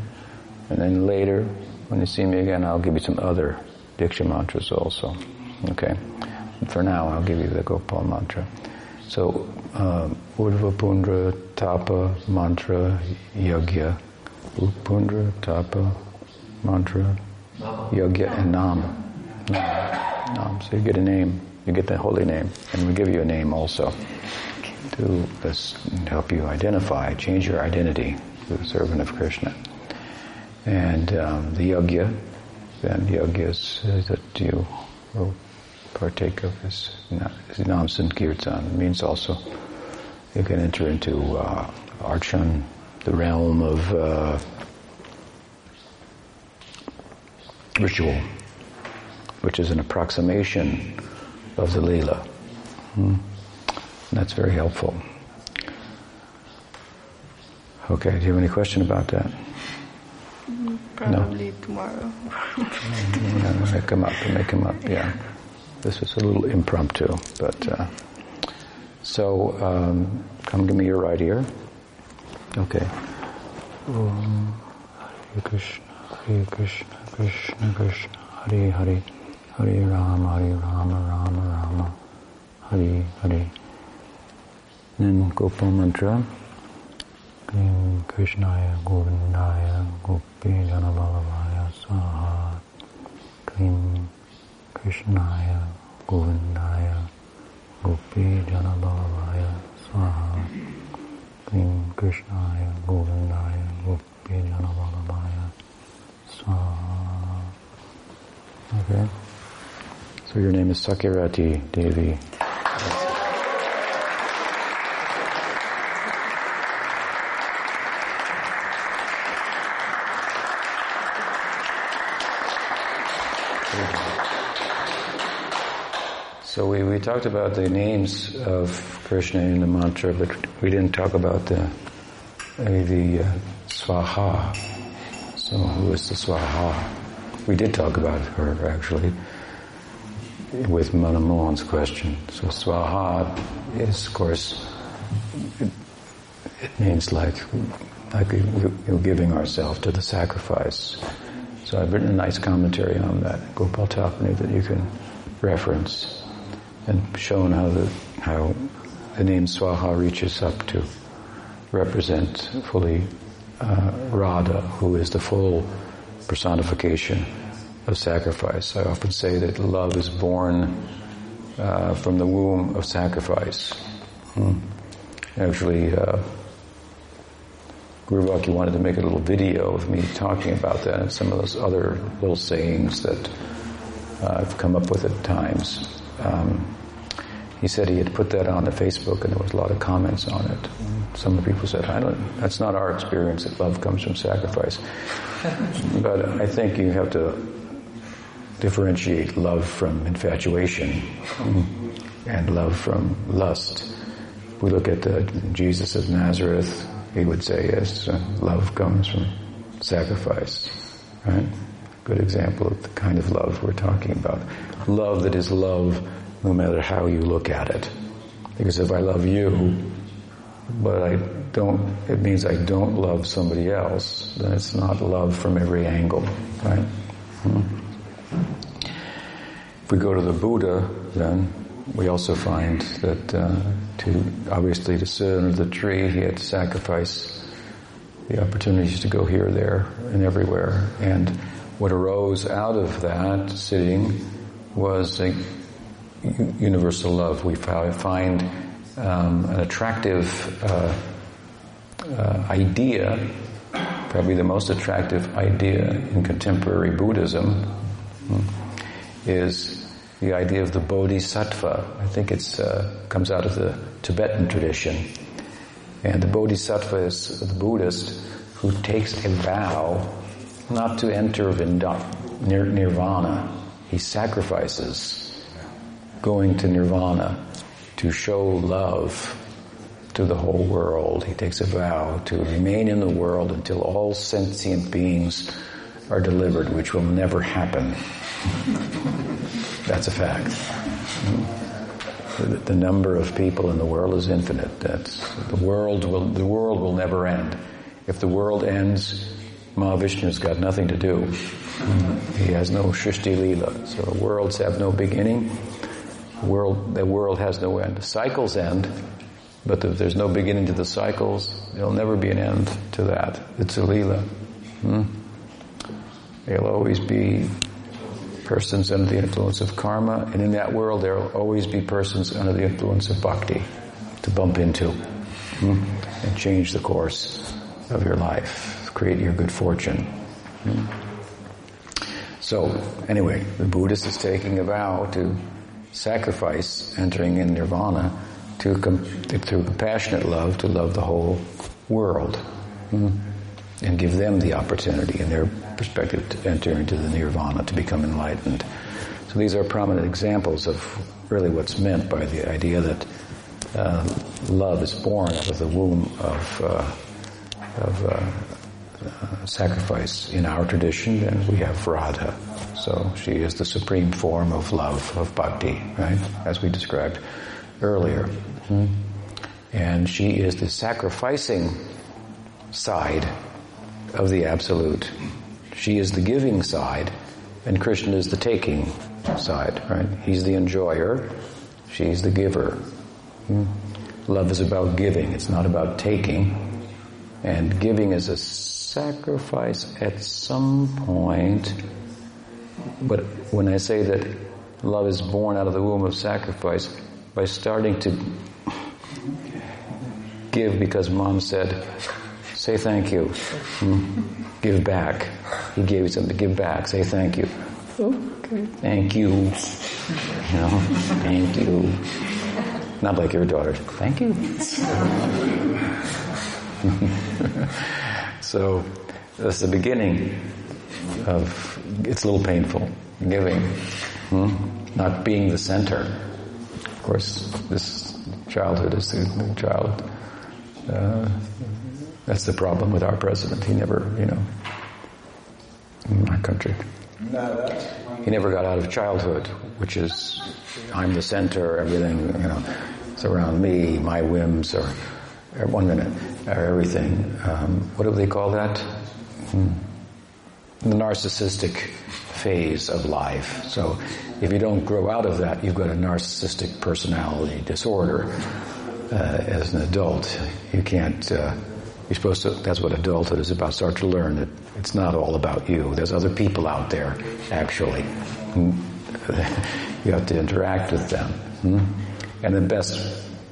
S1: And then later, when you see me again, I'll give you some other Diksha mantras also. Okay? For now, I'll give you the Gopal mantra. So, um, Urdhva Pundra, Tapa, Mantra, Yagya. Pundra, Tapa, Mantra, Yagya, and Nam. Nam. Nam. So you get a name, you get the holy name, and we give you a name also to help you identify, change your identity to the servant of Krishna. And um, the yagya, then yagya is uh, that you partake of his, his Nam Sankirtan. It means also you can enter into uh, Archan, the realm of uh, ritual, which is an approximation of the Leela. Hmm. That's very helpful. Okay, do you have any question about that?
S4: probably tomorrow.
S1: Yeah, make them up, make them up, yeah. This is a little impromptu, but, uh, so, um, come give me your right ear. Okay. Om Hare Krishna, Hare Krishna, Krishna Krishna, Hare Hare, Hare Rama, Hare Rama, Rama Rama, Hare Hare. Then Gopal Mantra. Krim Krishnaya Govindaya Gopi Janavallabhaya Saha Krim Krishnaya Govindaya Gopi Janavallabhaya Swaha Krim Krishnaya Govindaya Gopi Janavallabhaya Swaha Okay. So your name is Sakirati Devi. So we, we talked about the names of Krishna in the mantra, but we didn't talk about the the uh, Swaha. So who is the Swaha? We did talk about her actually with Manamohan's question. So Swaha is, of course, it, it means like like giving ourselves to the sacrifice. So I've written a nice commentary on that, Gopal Tapani, that you can reference and shown how the how the name Swaha reaches up to represent fully uh, Radha, who is the full personification of sacrifice. I often say that love is born uh, from the womb of sacrifice. Hmm. Actually, uh, Guru Vakya wanted to make a little video of me talking about that and some of those other little sayings that uh, I've come up with at times. Um, he said he had put that on the Facebook and there was a lot of comments on it. Some people said, I don't, that's not our experience that love comes from sacrifice. but I think you have to differentiate love from infatuation and love from lust. We look at the Jesus of Nazareth, he would say, yes, uh, love comes from sacrifice, right? Good example of the kind of love we're talking about. Love that is love no matter how you look at it. Because if I love you, but I don't, it means I don't love somebody else, then it's not love from every angle, right? Hmm. If we go to the Buddha, then we also find that uh, to obviously to sit under the tree, he had to sacrifice the opportunities to go here, there, and everywhere. And what arose out of that sitting was a universal love. We find um, an attractive uh, uh, idea, probably the most attractive idea in contemporary Buddhism, hmm, is the idea of the bodhisattva. I think it uh, comes out of the Tibetan tradition. And the bodhisattva is the Buddhist who takes a vow not to enter nirvana. He sacrifices going to nirvana to show love to the whole world. He takes a vow to remain in the world until all sentient beings are delivered, which will never happen. That's a fact. The number of people in the world is infinite. That's the world will the world will never end. If the world ends, Mahavishnu's got nothing to do. He has no Shrishti Leela. So worlds have no beginning world, the world has no end. Cycles end, but if there's no beginning to the cycles, there'll never be an end to that. It's a lila. Hmm? There'll always be persons under the influence of karma, and in that world there will always be persons under the influence of bhakti to bump into hmm? and change the course of your life, create your good fortune. Hmm? So, anyway, the Buddhist is taking a vow to sacrifice entering in nirvana to com- through compassionate love to love the whole world hmm? and give them the opportunity in their perspective to enter into the nirvana to become enlightened. So these are prominent examples of really what's meant by the idea that uh, love is born out of the womb of, uh, of uh, uh sacrifice in our tradition, and we have Radha. So she is the supreme form of love, of bhakti, right? As we described earlier. And she is the sacrificing side of the absolute. She is the giving side, and Krishna is the taking side, right? He's the enjoyer, she's the giver. Love is about giving, it's not about taking. And giving is a sacrifice at some point but when I say that love is born out of the womb of sacrifice, by starting to give because mom said, say thank you, hmm? give back. He gave you something to give back, say thank you. Okay. Thank you. You know, thank you. Not like your daughter. Thank you. so that's the beginning of it's a little painful giving, hmm? not being the center. Of course, this childhood is the child. Uh, that's the problem with our president. He never, you know, in our country. He never got out of childhood, which is I'm the center, everything, you know, it's around me, my whims, or, or one minute, or everything. Um, what do they call that? Hmm the narcissistic phase of life. So if you don't grow out of that, you've got a narcissistic personality disorder uh, as an adult. You can't uh, you're supposed to, that's what adulthood is about. Start to learn that it's not all about you. There's other people out there, actually. You have to interact with them. Hmm? And the best,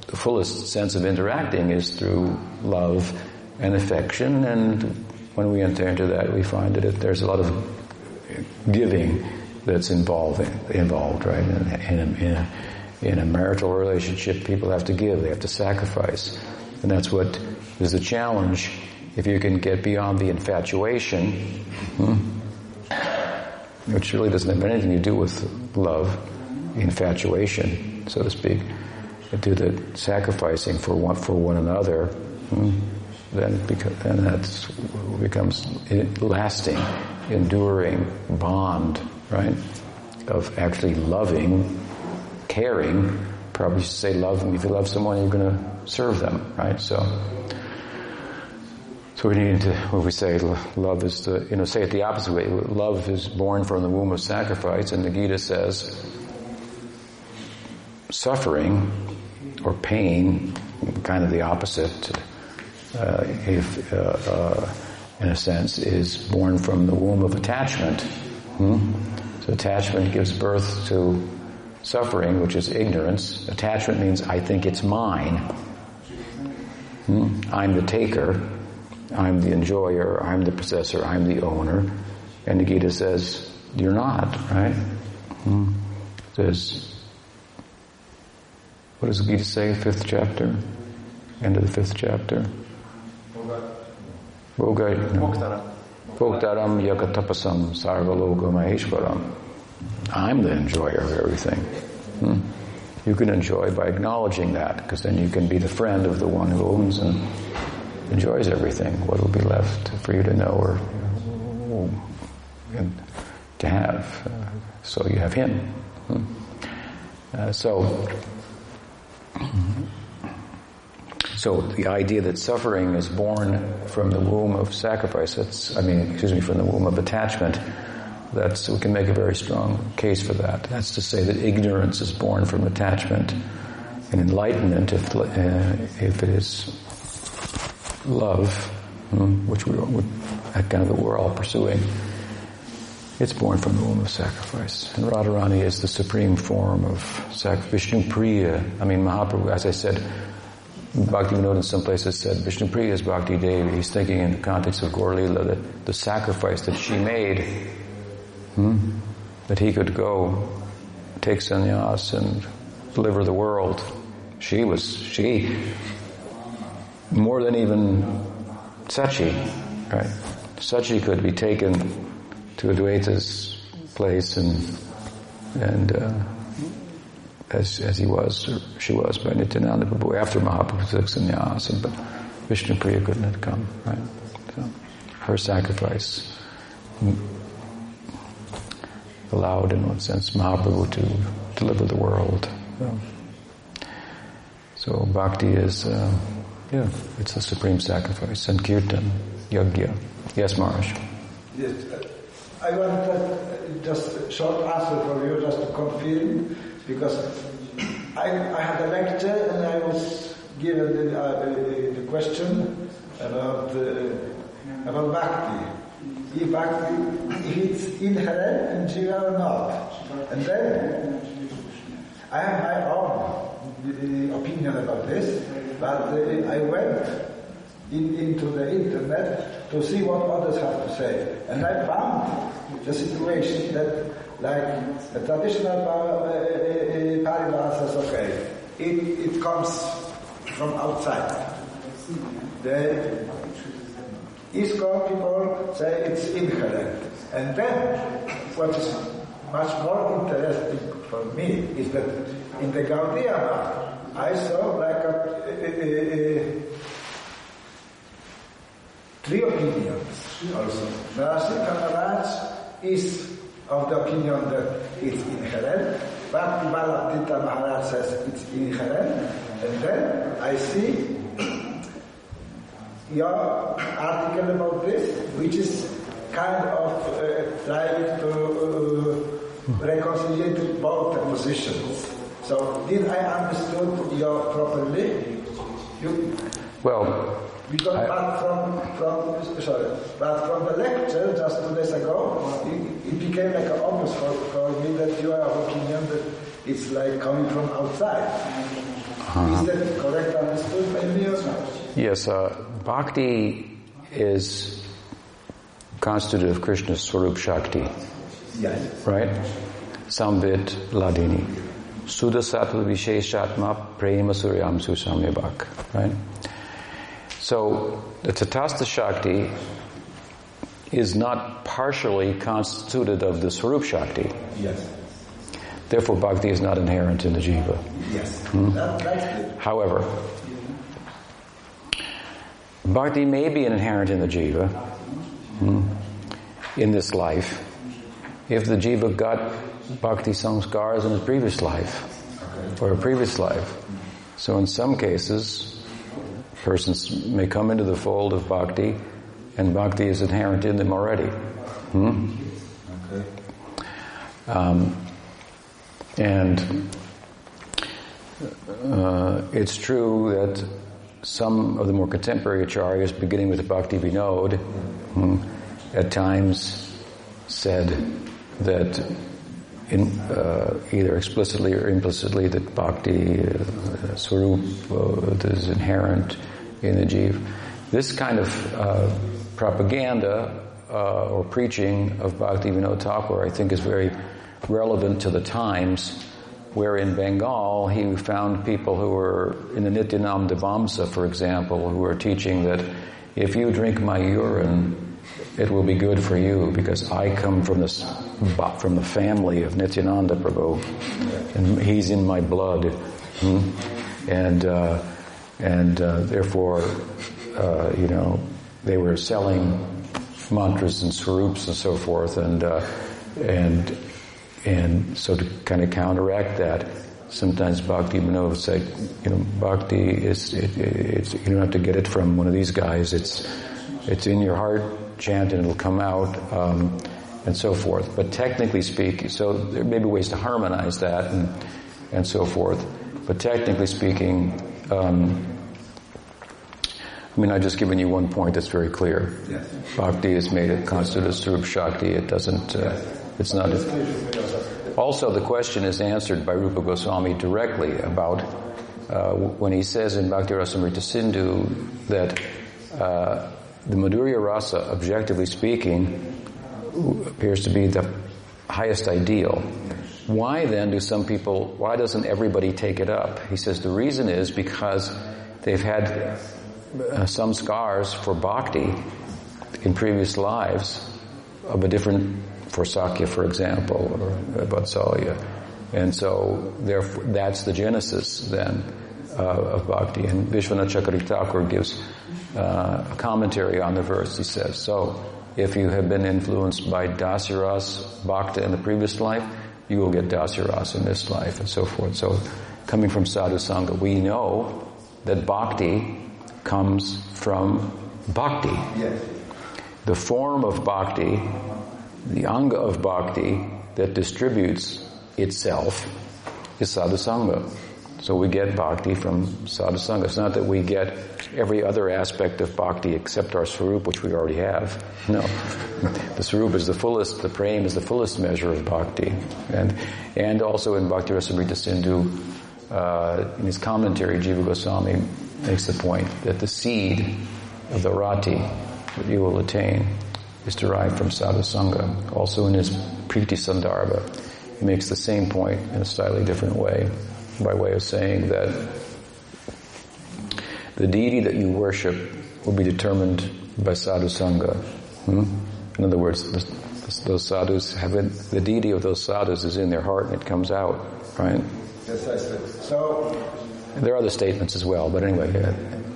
S1: the fullest sense of interacting is through love and affection. And when we enter into that, we find that it, there's a lot of giving that's involving, involved, right? In, in, a, in, a, in a marital relationship, people have to give, they have to sacrifice. And that's what is the challenge. If you can get beyond the infatuation, hmm, which really doesn't have anything to do with love, infatuation, so to speak, to the sacrificing for one for one another, hmm, then then that becomes lasting, enduring bond, right? Of actually loving, caring. Probably should say love. If you love someone, you're going to serve them, right? So. So we need to, when we say love is the, you know, say it the opposite way. Love is born from the womb of sacrifice, and the Gita says suffering or pain, kind of the opposite, uh, if, uh, uh, in a sense, is born from the womb of attachment. Hmm? So attachment gives birth to suffering, which is ignorance. Attachment means I think it's mine. Hmm? I'm the taker. I'm the enjoyer, I'm the possessor, I'm the owner. And the Gita says, you're not, right? Hmm. Says, what does the Gita say, fifth chapter? End of the fifth chapter. Bhoga, Bhoktaram yajnatapasam sarvaloka maheshwaram. I'm the enjoyer of everything. Hmm. You can enjoy by acknowledging that, because then you can be the friend of the one who owns and enjoys everything, what will be left for you to know or and to have? So you have Him. Hmm. Uh, so, so the idea that suffering is born from the womb of sacrifice, that's, I mean, excuse me, from the womb of attachment, that's, we can make a very strong case for that. That's to say that ignorance is born from attachment and enlightenment, if, uh, if it is love, hmm, which we, that kind of that we're all pursuing, it's born from the womb of sacrifice. And Radharani is the supreme form of sacrifice. Vishnu Priya, I mean Mahaprabhu, as I said, Bhakti Vinod in some places said Vishnu Priya is Bhakti Devi. He's thinking in the context of Gaur Lila that the sacrifice that she made, hmm, that he could go take sannyas and deliver the world. She was, she more than even Sachi, right? Sachi could be taken to Advaita's place and and uh, as as he was or she was by Nityananda Prabhu after Mahaprabhu took sannyas, but Vishnu Priya couldn't have come, right? So her sacrifice allowed, in one sense, Mahaprabhu to deliver the world. So, so bhakti is. Uh, yeah, it's a supreme sacrifice. And kirtan, yajna. Yes, Maharaj.
S6: Yes, I want uh, just a short answer for you, just to confirm, because I, I had a lecture and I was given the, uh, the, the question about uh, about bhakti. If bhakti, if it's inherent in jiva or not, and then I have my own opinion about this. But uh, I went in, into the internet to see what others have to say. And I found the situation that like the traditional uh, uh, uh Paribas says, okay, it, it comes from outside. The ISKCON people say it's inherent. And then what is much more interesting for me is that in the Gaudiya I saw like a, uh, three opinions also. Narasingha Maharaj is of the opinion that it's inherent. Bhakti Balabdita Maharaj says it's inherent. And then I see your article about this, which is kind of uh, trying to uh, reconcile both positions. So did I understood you properly? You...
S1: Well,
S6: Because
S1: I-
S6: but from from sorry, but from the lecture just two days ago, it, it became like obvious for, for me that you are of opinion that it's like coming from outside. Is that correct understood by me or not?
S1: Yes, uh, bhakti is constituted of Krishna's Swarup Shakti,
S6: Yes.
S1: right? Samvit Hladini. Sudha Sattva Visheshatma Prema Suryam Susamyabhak, right? So the Tatastha Shakti is not partially constituted of the Swarup Shakti.
S6: Yes.
S1: Therefore, bhakti is not inherent in the jiva.
S6: Yes.
S1: Hmm?
S6: That.
S1: However, bhakti may be inherent in the jiva hmm, in this life if the jiva got bhakti samskaras in his previous life or a previous life. So in some cases, persons may come into the fold of bhakti and bhakti is inherent in them already. Hmm? Um, and uh, it's true that some of the more contemporary acharyas, beginning with the Bhakti Vinod, hmm, at times said that in, uh, either explicitly or implicitly that bhakti uh, uh, is inherent in the jiva. This kind of uh, propaganda uh, or preaching of Bhakti Vinod Thakur, I think, is very relevant to the times. Where in Bengal he found people who were in the Nityananda Vamsa, for example, who were teaching that if you drink my urine, it will be good for you because I come from this from the family of Nityananda Prabhu, and he's in my blood, hmm? and uh, and uh, therefore, uh, you know, they were selling mantras and swarups and so forth, and uh, and and so to kind of counteract that, sometimes Bhakti would say, you know, Bhakti is it, it's you don't have to get it from one of these guys. It's it's in your heart, chant, and it'll come out, um, and so forth. But technically speaking, so there may be ways to harmonize that and and so forth. But technically speaking. Um, I mean, I've just given you one point that's very clear.
S6: Yes.
S1: Bhakti is made of constituted Swarup Shakti. It doesn't, uh, it's not. also, the question is answered by Rupa Goswami directly about uh, when he says in Bhakti Rasamrita Sindhu that uh, the Madhurya Rasa, objectively speaking, appears to be the highest ideal. Why then do some people, why doesn't everybody take it up? He says the reason is because they've had uh, samskars for bhakti in previous lives of a different, for Sakya, for example, or Vatsalya. And so therefore, that's the genesis then of bhakti. And Vishwanath Chakravarti Thakur gives uh, a commentary on the verse. He says, so if you have been influenced by Dasiras Bhakta in the previous life, you will get Dasiras in this life and so forth. So coming from Sadhu Sangha, we know that bhakti comes from bhakti.
S6: Yes.
S1: The form of bhakti, the anga of bhakti that distributes itself is sadhusanga. So we get bhakti from sadhusanga. It's not that we get every other aspect of bhakti except our swarup, which we already have. No. The swarup is the fullest, the prem is the fullest measure of bhakti. And, and also in Bhakti Rasamrita Sindhu, uh, in his commentary, Jiva Goswami makes the point that the seed of the rati that you will attain is derived from sadhusanga. Also in his Priti Sandarbha, he makes the same point in a slightly different way, by way of saying that the deity that you worship will be determined by sadhusanga. Hmm? In other words, the, those sadhus have it, the deity of those sadhus is in their heart and it comes out, right?
S6: Yes, I said. So,
S1: There are other statements as well, but anyway, yeah.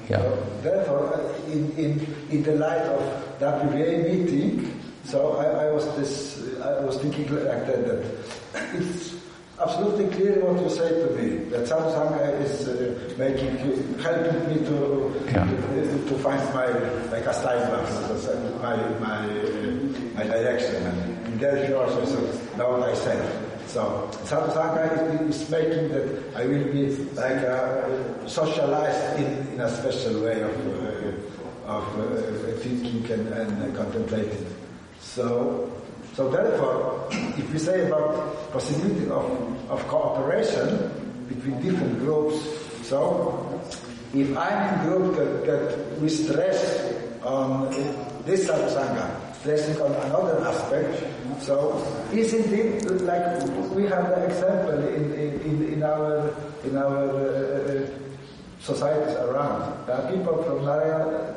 S1: yeah.
S6: therefore, uh, in, in, in the light of WVA meeting, so I, I was this, I was thinking like that, that it's absolutely clear what you say to me, that Samsung is uh, making, helping me to,
S1: Yeah.
S6: to, to find my, like a style, my, my, uh, my direction. And in Delhi also, so know myself. So Sadhusanga is, is making that I will be like uh, socialized in, in a special way of, uh, of uh, thinking and, and contemplating. So, so therefore, if we say about possibility of, of cooperation between different groups, so if I'm in group that, that we stress on this sangha, stressing on another aspect, so isn't it like we have the example in, in, in our in our uh, societies around. There are people from Narayana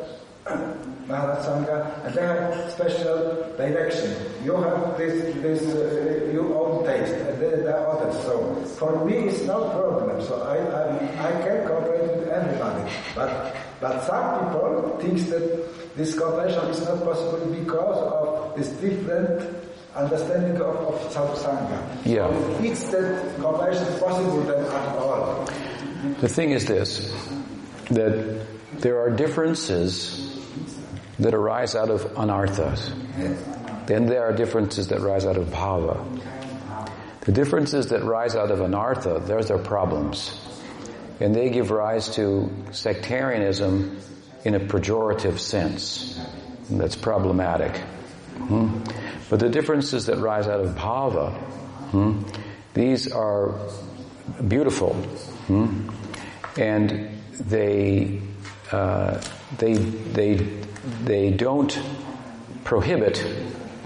S6: Maharaj Sangha, and they have special direction. You have this, this uh, your own taste, and there, there are others. So for me, it's no problem. So I, I, I can cooperate with everybody. But but some people think that this cooperation is not possible because of this different understanding of, of Sangha.
S1: Yeah.
S6: So it's that cooperation is possible then at all.
S1: The thing is this, that there are differences that arise out of anarthas. Then there are differences that rise out of bhava. The differences that rise out of anartha, there's their problems. And they give rise to sectarianism in a pejorative sense. That's problematic. Hmm? But the differences that rise out of bhava, hmm, these are beautiful. Hmm? And they, uh, they, they, they don't prohibit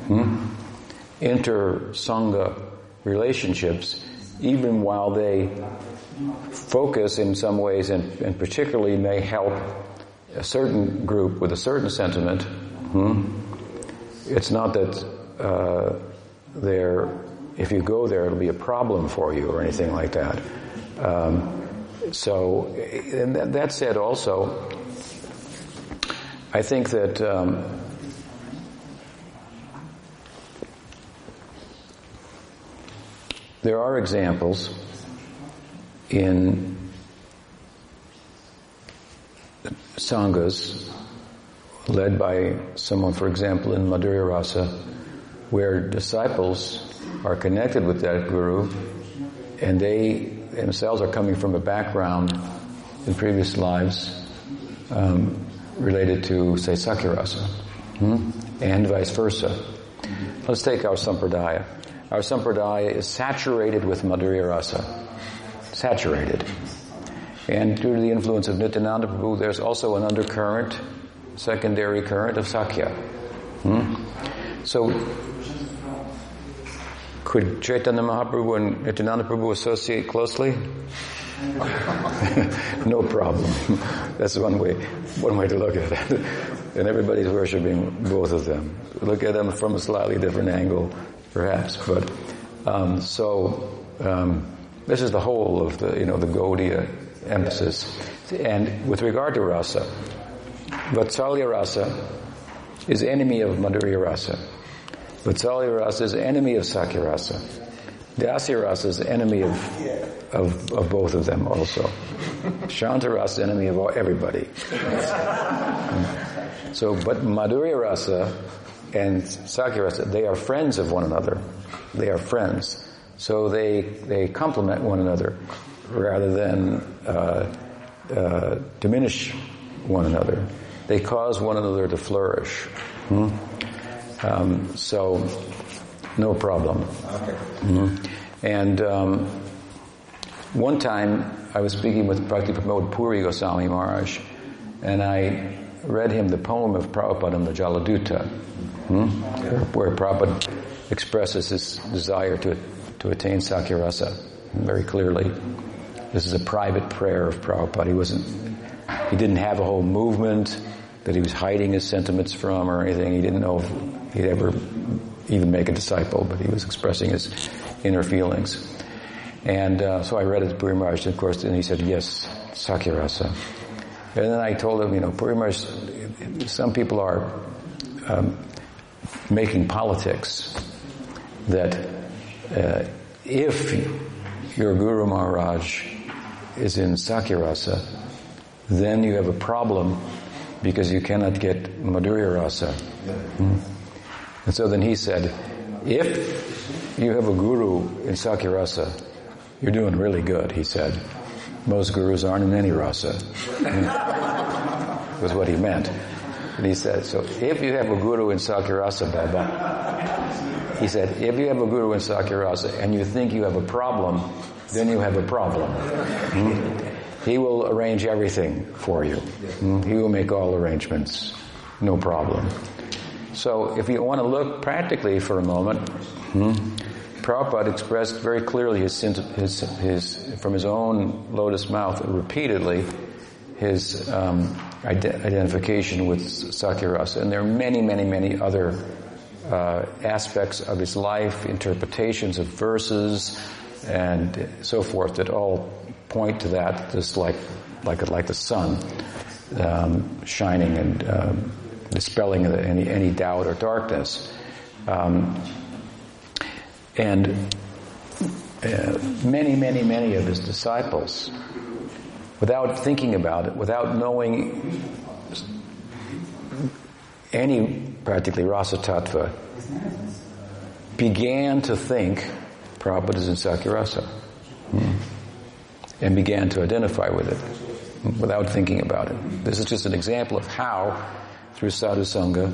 S1: hmm, inter-sangha relationships even while they focus in some ways and, and, particularly may help a certain group with a certain sentiment. Hmm? It's not that uh, if you go there, it'll be a problem for you or anything like that. Um, so, and that, said, also, I think that um, there are examples in sanghas led by someone, for example, in Madhurya Rasa, where disciples are connected with that guru and they themselves are coming from a background in previous lives um, related to, say, Sakyarasa, hmm? and vice versa. Let's take our Sampradaya. Our Sampradaya is saturated with Madhurya Rasa. Saturated. And due to the influence of Nityananda Prabhu, there's also an undercurrent, secondary current of Sakya. Hmm? So could Chaitanya Mahaprabhu and Nityananda Prabhu associate closely? no problem. That's one way, one way to look at it. And everybody's worshiping both of them. Look at them from a slightly different angle, perhaps. But um, so um, this is the whole of the, you know, the Gaudiya emphasis. And with regard to rasa, Vatsalya rasa is enemy of Madhurya rasa. Vatsalya rasa is enemy of Sakya rasa. Rasa is enemy of, of, of both of them also. Shanta rasa is enemy of all, everybody. so, but Madhurya rasa and Sakya rasa, they are friends of one another. They are friends. So they, they complement one another rather than uh, uh, diminish one another. They cause one another to flourish. Hmm? Um, so, no problem.
S6: Okay.
S1: Mm-hmm. And um, one time, I was speaking with Bhakti Pramod Puri Goswami Maharaj, and I read him the poem of Prabhupada in the Jaladuta, hmm? where Prabhupada expresses his desire to, to attain Sakyarasa very clearly. This is a private prayer of Prabhupada. He wasn't, he didn't have a whole movement that he was hiding his sentiments from or anything. He didn't know if he'd ever even make a disciple, but he was expressing his inner feelings. And uh, so I read it to Puri Maharaj, of course, and he said, yes, Sakyarasa. And then I told him, you know, Puri Maharaj, some people are um, making politics that uh, if your Guru Maharaj is in Sakyarasa, then you have a problem because you cannot get Madhurya Rasa. Hmm. And so then he said, if you have a guru in Sakyarasa, you're doing really good, he said. Most gurus aren't in any rasa. was what he meant. And he said, so if you have a guru in Sakyarasa, Baba, he said, if you have a guru in Sakyarasa and you think you have a problem, then you have a problem. Hmm? He will arrange everything for you. Hmm? He will make all arrangements. No problem. So if you want to look practically for a moment, hmm, Prabhupada expressed very clearly his, his, his, from his own lotus mouth repeatedly his um, identification with Sakyarasa. And there are many, many, many other uh, aspects of his life, interpretations of verses, and so forth that all point to that, just like like like the sun um, shining and um, dispelling any any doubt or darkness. Um, and uh, many, many, many of his disciples, without thinking about it, without knowing any practically rasa tattva, began to think Prabhupada is in Sakyarasa. Hmm. And began to identify with it without thinking about it. This is just an example of how, through sadhu sangha,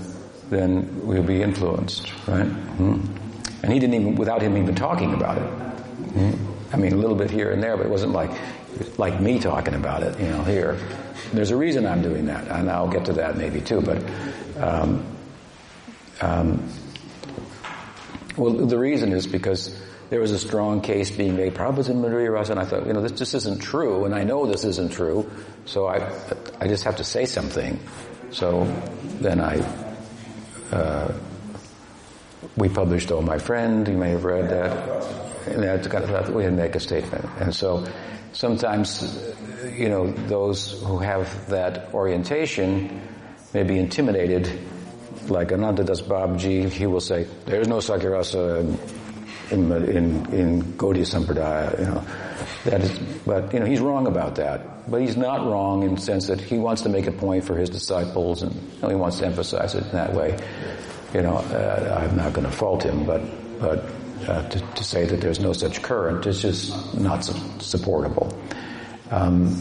S1: then we'll be influenced, right? Hmm. And he didn't even, without him even talking about it. Hmm. I mean, a little bit here and there, but it wasn't like, like me talking about it, you know, here. There's a reason I'm doing that, and I'll get to that maybe too, but, um, um, well, the reason is because there was a strong case being made. Prabhupada's in Madhurya Rasa, and I thought, you know, this just isn't true, and I know this isn't true, so I, I just have to say something. So then I, uh, we published Oh My Friend, you may have read that, and that's kind of, we had to make a statement. And so sometimes, you know, those who have that orientation may be intimidated, like Ananta Das Babaji, he will say, there's no Sakyarasa in, in, in Gaudiya Sampradaya, you know. That is, but, you know, he's wrong about that. But he's not wrong in the sense that he wants to make a point for his disciples and you know, he wants to emphasize it in that way. You know, uh, I'm not going to fault him, but, but uh, to, to, say that there's no such current is just not su- supportable. Um,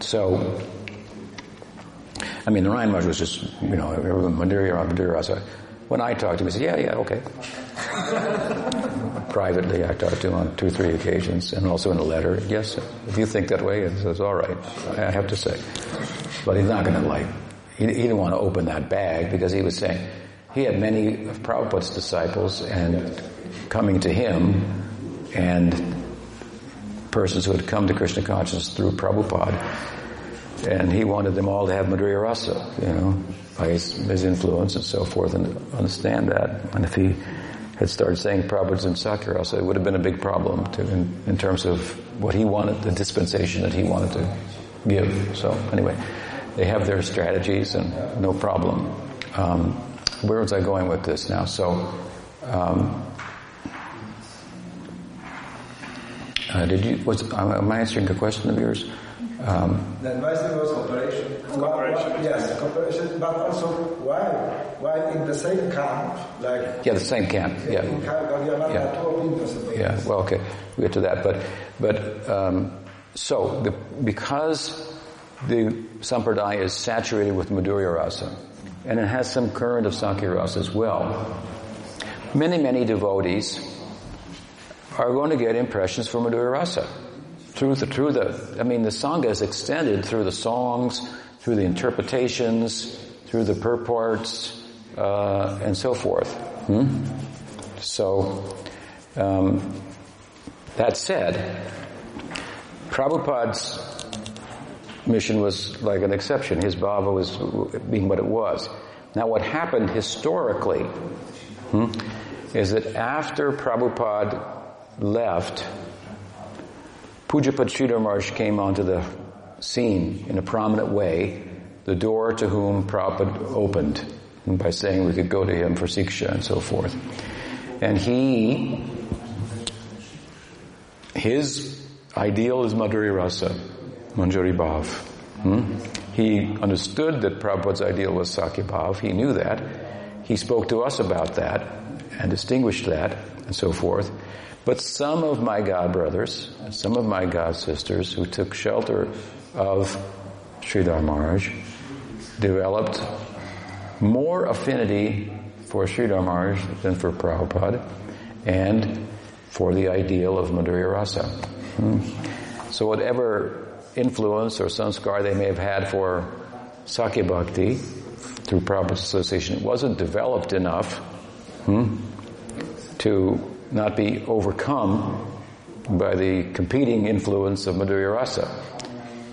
S1: so, I mean, Narayan Maharaj was just, you know. When I talked to him, he said, yeah, yeah, okay. Privately, I talked to him on two, three occasions, and also in a letter. Yes, if you think that way, it says, all right, I have to say. But he's not going to like, he, he didn't want to open that bag because he was saying, he had many of Prabhupada's disciples and coming to him and persons who had come to Krishna consciousness through Prabhupada. And he wanted them all to have Madhurya Rasa, you know, by his, his influence and so forth and understand that. And if he had started saying Prabhupada's in Sakyarasa, it would have been a big problem to, in, in terms of what he wanted, the dispensation that he wanted to give. So anyway, they have their strategies and no problem. Um, where was I going with this now? So, um, uh, did you, was, am I answering a question of yours?
S6: Um, the advice was cooperation. Cooperation. Yes, cooperation, but also why? Why in the same camp, like
S1: yeah, the same camp. Yeah.
S6: yeah.
S1: Yeah. Well, okay, we get to that, but but um, so the, because the sampradaya is saturated with Madhurya rasa, and it has some current of Sakya rasa as well. Many many devotees are going to get impressions from Madhurya rasa through the, through the, I mean, the Sangha is extended through the songs, through the interpretations, through the purports, uh, and so forth. Hmm? So, um, that said, Prabhupada's mission was like an exception. His bhava was being what it was. Now what happened historically hmm, is that after Prabhupada left, Pujyapad Sridhar came onto the scene in a prominent way, the door to whom Prabhupada opened by saying we could go to him for siksha and so forth. And he, his ideal is Madhurya Rasa, Manjari Bhav. Hmm? He understood that Prabhupada's ideal was Sakya Bhav. He knew that. He spoke to us about that and distinguished that and so forth. But some of my God brothers, some of my God sisters who took shelter of Sridhar Maharaj developed more affinity for Sridhar Maharaj than for Prabhupada and for the ideal of Madhurya Rasa. Hmm. So whatever influence or samskar they may have had for Sakya Bhakti through Prabhupada's association wasn't developed enough hmm, to not be overcome by the competing influence of Madhurya Rasa.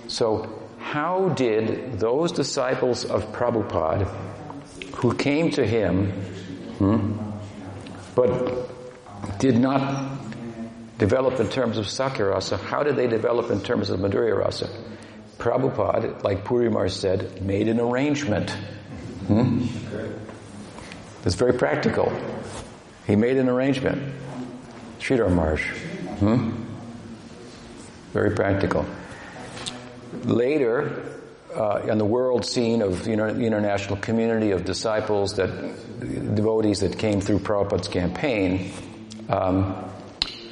S1: So how did those disciples of Prabhupada who came to him hmm, but did not develop in terms of Sakya Rasa, how did they develop in terms of Madhurya Rasa? Prabhupada, like Puri Maharaj said, made an arrangement. Hmm? It's very practical. He made an arrangement. Sridhar Maharaj. Hmm? Very practical. Later, uh, in the world scene of the international community of disciples that devotees that came through Prabhupada's campaign, um,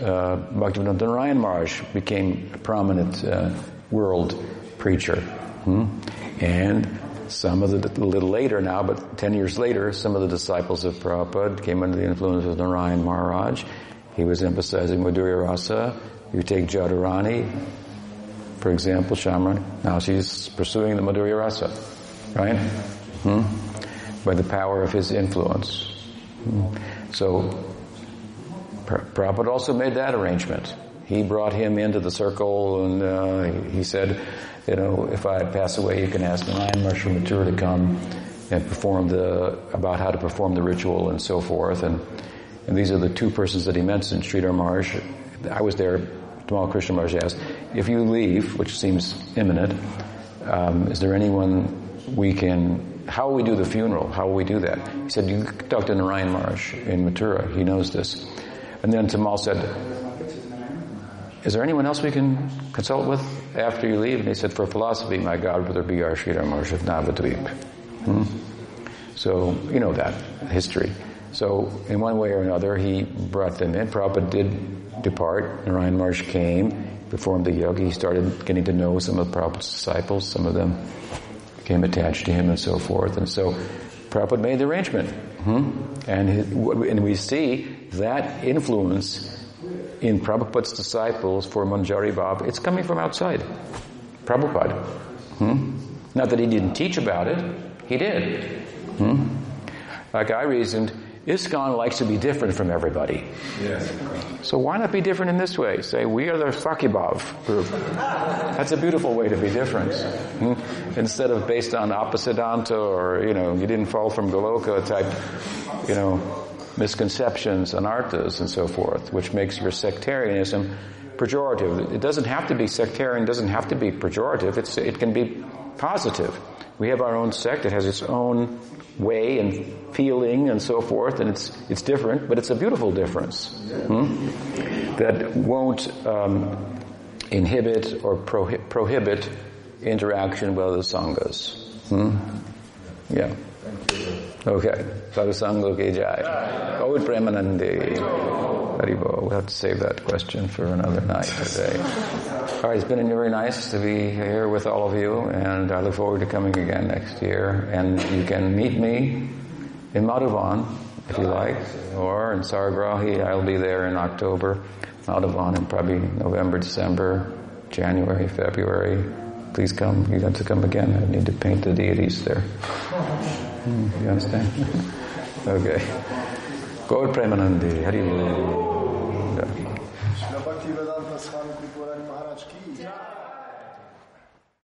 S1: uh, Bhaktivedanta Narayan Maharaj became a prominent uh, world preacher. Hmm? And some of the, a little later now, but 10 years later, some of the disciples of Prabhupada came under the influence of Narayan Maharaj. He was emphasizing Madhurya Rasa. You take Jadurani, for example, Shyamarani. Now she's pursuing the Madhurya Rasa, right? Hmm? By the power of his influence. Hmm? So, Prabhupada also made that arrangement. He brought him into the circle and uh, he said, you know, if I pass away, you can ask Narayan Maharaj Mathura to come and perform the, about how to perform the ritual and so forth. And, and these are the two persons that he mentioned, Sridhar Maharaj. I was there, Tamal Krishna Maharaj asked, if you leave, which seems imminent, um, is there anyone we can, how will we do the funeral? How will we do that? He said, you talk to Narayan Maharaj in Mathura. He knows this. And then Tamal said, is there anyone else we can consult with after you leave? And he said, for philosophy, my God, whether be our Sridhar Maharaj of Navadvip. Hmm? So, you know that history. So, in one way or another, he brought them in. Prabhupada did depart. Narayan Maharaj came, performed the yoga. He started getting to know some of Prabhupada's disciples. Some of them became attached to him and so forth. And so, Prabhupada made the arrangement. Hmm? And, and we see that influence in Prabhupada's disciples for Manjari Bhav, it's coming from outside. Prabhupada. Hmm? Not that he didn't teach about it, he did. Hmm? Like I reasoned, ISKCON likes to be different from everybody. Yes. So why not be different in this way? Say, we are the Sakyabhav group. That's a beautiful way to be different. Hmm? Instead of based on apasiddhanta or, you know, you didn't fall from Goloka type, you know, misconceptions, anarthas, and so forth, which makes your sectarianism pejorative. It doesn't have to be sectarian, doesn't have to be pejorative. It's, it can be positive. We have our own sect. It has its own way and feeling and so forth, and it's it's different, but it's a beautiful difference hmm? that won't um, inhibit or prohi- prohibit interaction with other sanghas. Hmm? Yeah. Okay. Sadhusango ke jai. Gaura Premanande. Haribol. We'll have to save that question for another night today. It's been very nice to be here with all of you, and I look forward to coming again next year. And you can meet me in Madhuvan, if you like, or in Saragrahi. I'll be there in October. Madhuvan in probably November, December, January, February. Please come. You have to come again. I need to paint the deities there. You understand? okay. Gaura Premanande. Hari